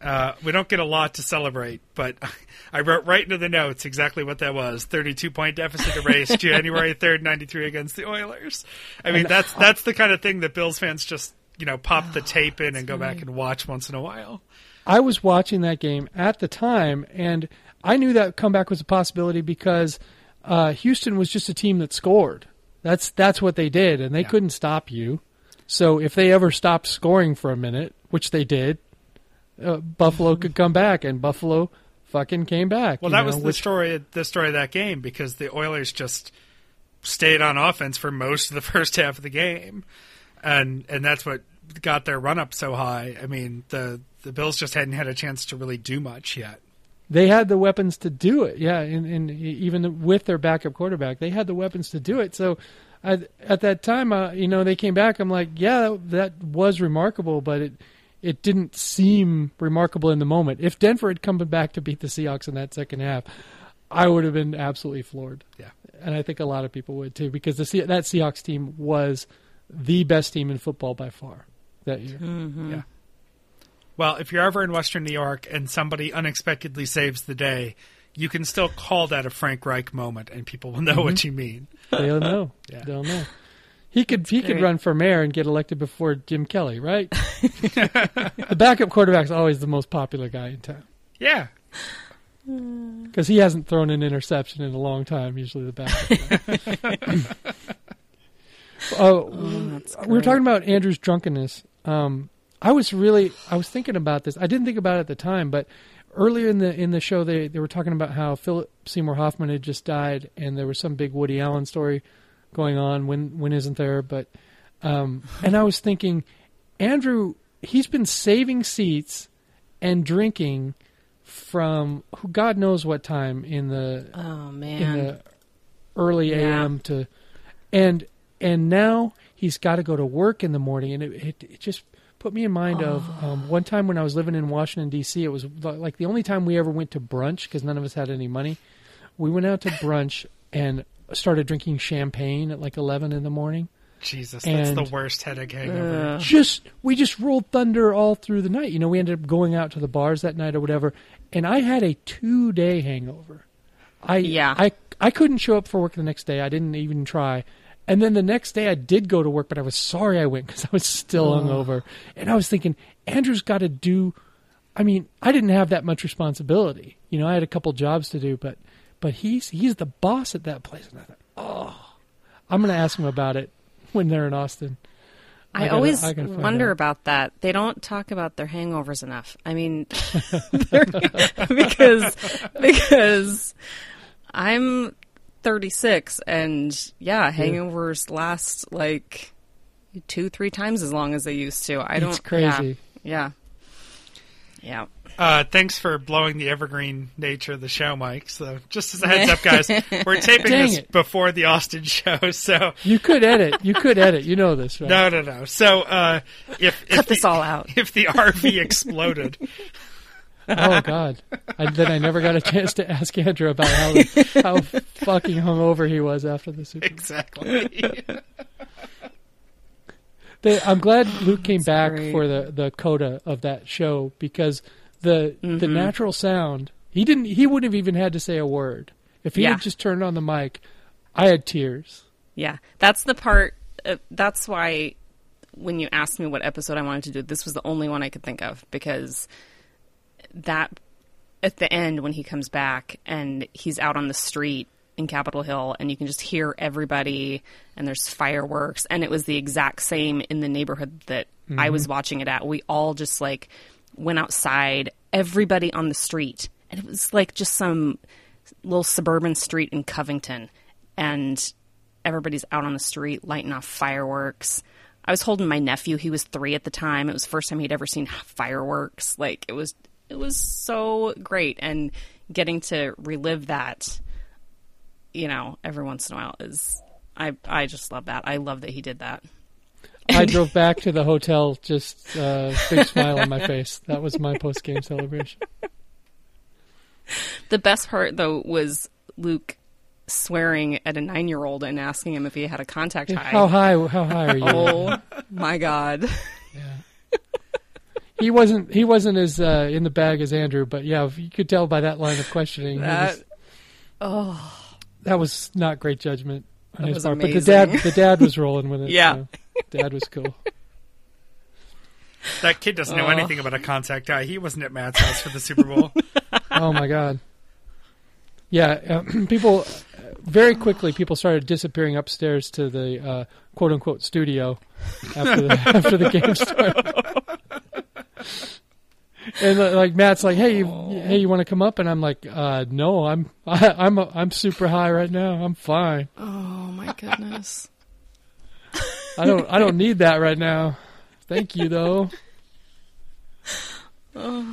uh, we don't get a lot to celebrate, but I wrote right into the notes exactly what that was. 32 point deficit erased January 3rd, 93 against the Oilers. I mean, that's, that's the kind of thing that Bills fans just, you know, pop the tape in and go back and watch once in a while. I was watching that game at the time, and I knew that comeback was a possibility because uh, Houston was just a team that scored. That's that's what they did, and they couldn't stop you. So if they ever stopped scoring for a minute, which they did, uh, Buffalo could come back, and Buffalo fucking came back. Well, that know, was the which- story. The story of that game because the Oilers just stayed on offense for most of the first half of the game, and and that's what got their run up so high. I mean, the the Bills just hadn't had a chance to really do much yet. They had the weapons to do it, yeah, and, and even with their backup quarterback, they had the weapons to do it. So, at, at that time, uh, you know, they came back. I'm like, yeah, that, that was remarkable, but it it didn't seem remarkable in the moment. If Denver had come back to beat the Seahawks in that second half, I would have been absolutely floored. Yeah. and I think a lot of people would too, because the Se- that Seahawks team was the best team in football by far that year. Yeah. Well, if you're ever in Western New York and somebody unexpectedly saves the day, you can still call that a Frank Reich moment, and people will know what Mhm. you mean. They'll know. Yeah. They'll know. He could he could run for mayor and get elected before Jim Kelly, right? the backup quarterback's always the most popular guy in town Yeah. because he hasn't thrown an interception in a long time. Usually the backup. guy. oh, we were talking about Andrew's drunkenness. Um, I was really I was thinking about this. I didn't think about it at the time, but earlier in the in the show they they were talking about how Philip Seymour Hoffman had just died, and there was some big Woody Allen story going on. When when isn't there? But um, and I was thinking, Andrew, he's been saving seats and drinking from who God knows what time in the Oh in man. the early Yeah. a.m. to and and now he's got to go to work in the morning and it, it, it just put me in mind of um, one time when I was living in Washington D.C. It was like the only time we ever went to brunch because none of us had any money. We went out to brunch and started drinking champagne at like eleven in the morning. Jesus, that's the worst headache hangover. Just we just rolled thunder all through the night. You know, we ended up going out to the bars that night or whatever, and I had a two day hangover. I Yeah. I I couldn't show up for work the next day. I didn't even try. And then the next day I did go to work, but I was sorry I went because I was still Oh. hungover. And I was thinking, Andrew's got to do. I mean, I didn't have that much responsibility. You know, I had a couple jobs to do, but but he's he's the boss at that place. And I thought, oh, I'm going to ask him about it when they're in Austin. I, gotta- always I wonder out. about that. They don't talk about their hangovers enough. I mean, because because I'm 36, and yeah, hangovers last like two, three times as long as they used to. I don't. crazy. Yeah. Yeah. Uh, thanks for blowing the evergreen nature of the show, Mike. So, just as a heads up, guys, we're taping Dang this it. before the Austin show. So, You could edit. You could edit. You know this, right? no, no, no. So, uh, if, if Cut this all out. if the RV exploded, Oh God! I, then I never got a chance to ask Andrew about how how fucking hungover he was after the Super. Bowl. exactly. They, I'm glad Luke came back great. for the the coda of that show because the the Mhm. natural sound he didn't he wouldn't have even had to say a word if he Yeah. had just turned on the mic. I had tears. Yeah, that's the part. Uh, that's why when you asked me what episode I wanted to do, this was the only one I could think of because that at the end when he comes back and he's out on the street in Capitol Hill and you can just hear everybody and there's fireworks and it was the exact same in the neighborhood that I was watching it at. We all just like went outside, everybody on the street. And it was like just some little suburban street in Covington and everybody's out on the street lighting off fireworks. I was holding my nephew, he was 3 at the time. It was the first time he'd ever seen fireworks. Like it was it was so great and getting to relive that you know, every once in a while is I I just love that. I love that he did that. I drove back to the hotel just uh, big smile on my face. That was my post game celebration. The best part though was Luke swearing at a 9-year-old and asking him if he had a contact high. How high? How high are you? Oh my god. Yeah. he wasn't he wasn't as uh, in the bag as Andrew, but yeah, you could tell by that line of questioning. That was- oh that was not great judgment on That his part. But the dad the dad was rolling with it. Yeah. so dad was cool. that kid doesn't know Oh. anything about a contact eye. He wasn't at Matt's house for the Super Bowl. oh my god. Yeah, uh, people very quickly people started disappearing upstairs to the uh, quote unquote studio after the, after the game started. And uh, like Matt's like, hey, you, hey, you want to come up? And I'm like, uh, no, I'm I, I'm uh, I'm super high right now. I'm fine. Oh my goodness. I don't I don't need that right now. Thank you though.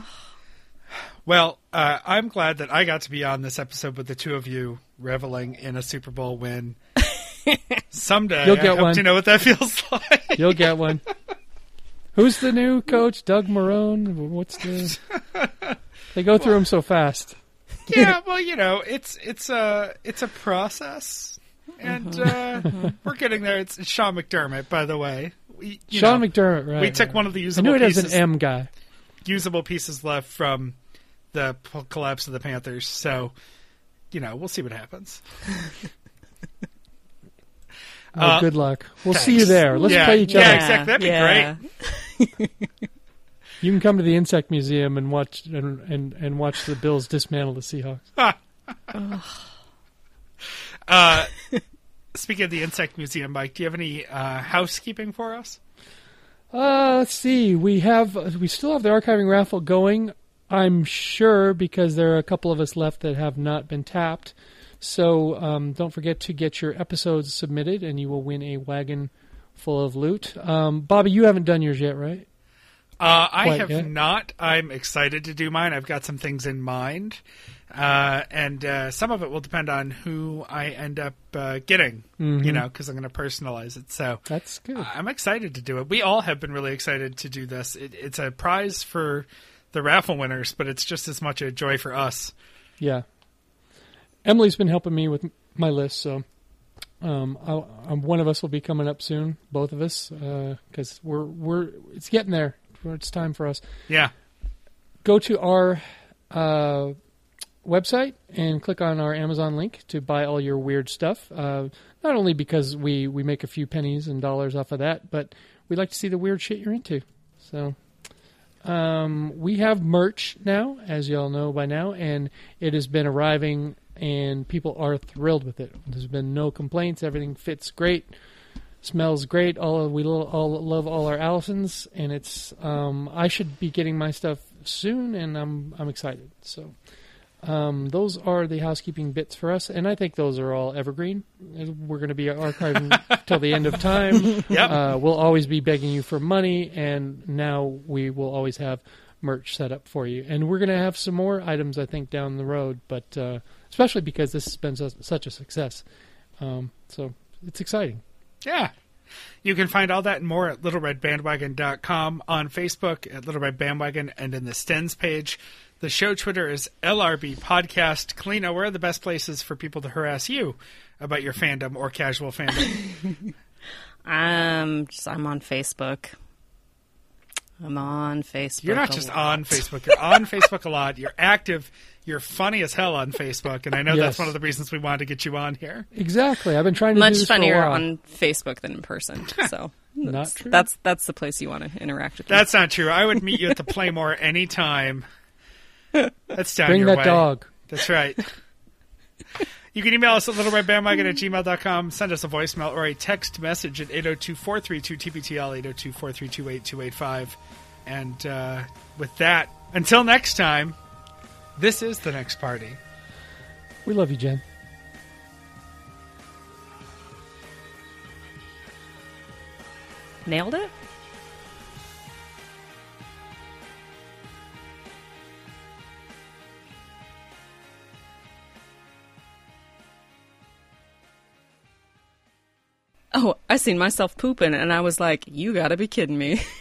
Well, uh, I'm glad that I got to be on this episode with the two of you reveling in a Super Bowl win. Someday, You'll get one. to know what that feels like. You'll get one. Who's the new coach? Doug Marrone. What's the? They go through them so fast. yeah, well, you know, it's it's a it's a process, and uh, we're getting there. It's, it's Sean McDermott, by the way. We, Sean know, McDermott, right? We took right. one of the I usable knew it as pieces, an M guy. usable pieces left from the collapse of the Panthers. So, you know, we'll see what happens. Oh, Uh, good luck. We'll see you there. Let's Yeah, play each yeah, other. Yeah, exactly. That'd be Yeah. great. You can come to the insect museum and watch and, and, and watch the Bills dismantle the Seahawks. Uh, speaking of the insect museum, Mike, do you have any uh, housekeeping for us? Uh, let's see. We have we still have the archiving raffle going. I'm sure because there are a couple of us left that have not been tapped. So um, don't forget to get your episodes submitted, and you will win a wagon full of loot. Um, Bobby, you haven't done yours yet, right? Uh, I Quite have yet? not. I'm excited to do mine. I've got some things in mind, uh, and uh, some of it will depend on who I end up uh, getting. You Mhm. know, because I'm going to personalize it. So That's good. I'm excited to do it. We all have been really excited to do this. It, it's a prize for the raffle winners, but it's just as much a joy for us. Yeah. Emily's been helping me with my list, so um, I'll, um, one of us will be coming up soon, both of us, because we're we're it's getting there. It's time for us. Yeah. Go to our uh, website and click on our Amazon link to buy all your weird stuff. Uh, not only because we we make a few pennies and dollars off of that, but we like to see the weird shit you're into. So um, we have merch now, as y'all know by now, and it has been arriving, and people are thrilled with it. There's been no complaints. Everything fits great, smells great. All we lo- all love all our Allisons, and it's. Um, I should be getting my stuff soon, and I'm I'm excited. So. Um, those are the housekeeping bits for us, and I think those are all evergreen. We're going to be archiving till the end of time. Yep. Uh, we'll always be begging you for money, and now we will always have merch set up for you. And we're going to have some more items, I think, down the road, but uh, especially because this has been su- such a success. Um, so it's exciting. Yeah. You can find all that and more at littleredbandwagon.com, on Facebook at Little Red Bandwagon, and in the Stens page. The show Twitter is LRB Podcast. Kalina, where are the best places for people to harass you about your fandom or casual fandom? Um, just, I'm on Facebook. I'm on Facebook. You're not a just lot. on Facebook. You're on Facebook a lot. You're active. You're funny as hell on Facebook, and I know Yes. that's one of the reasons we wanted to get you on here. Exactly. I've been trying to do Much this for a funnier while. on Facebook than in person. So Not that's, true. That's that's the place you want to interact with. me. That's not true. I would meet you at the Playmore anytime. That's down Bring your that way. dog. That's right. You can email us at littleredbandwagon at gmail.com, send us a voicemail or a text message at 802-432-TBTL, 802-432-8285. And uh, with that, until next time, this is The Next Party. We love you, Jen. Nailed it. Oh, I seen myself pooping, and I was like, "You got to be kidding me!"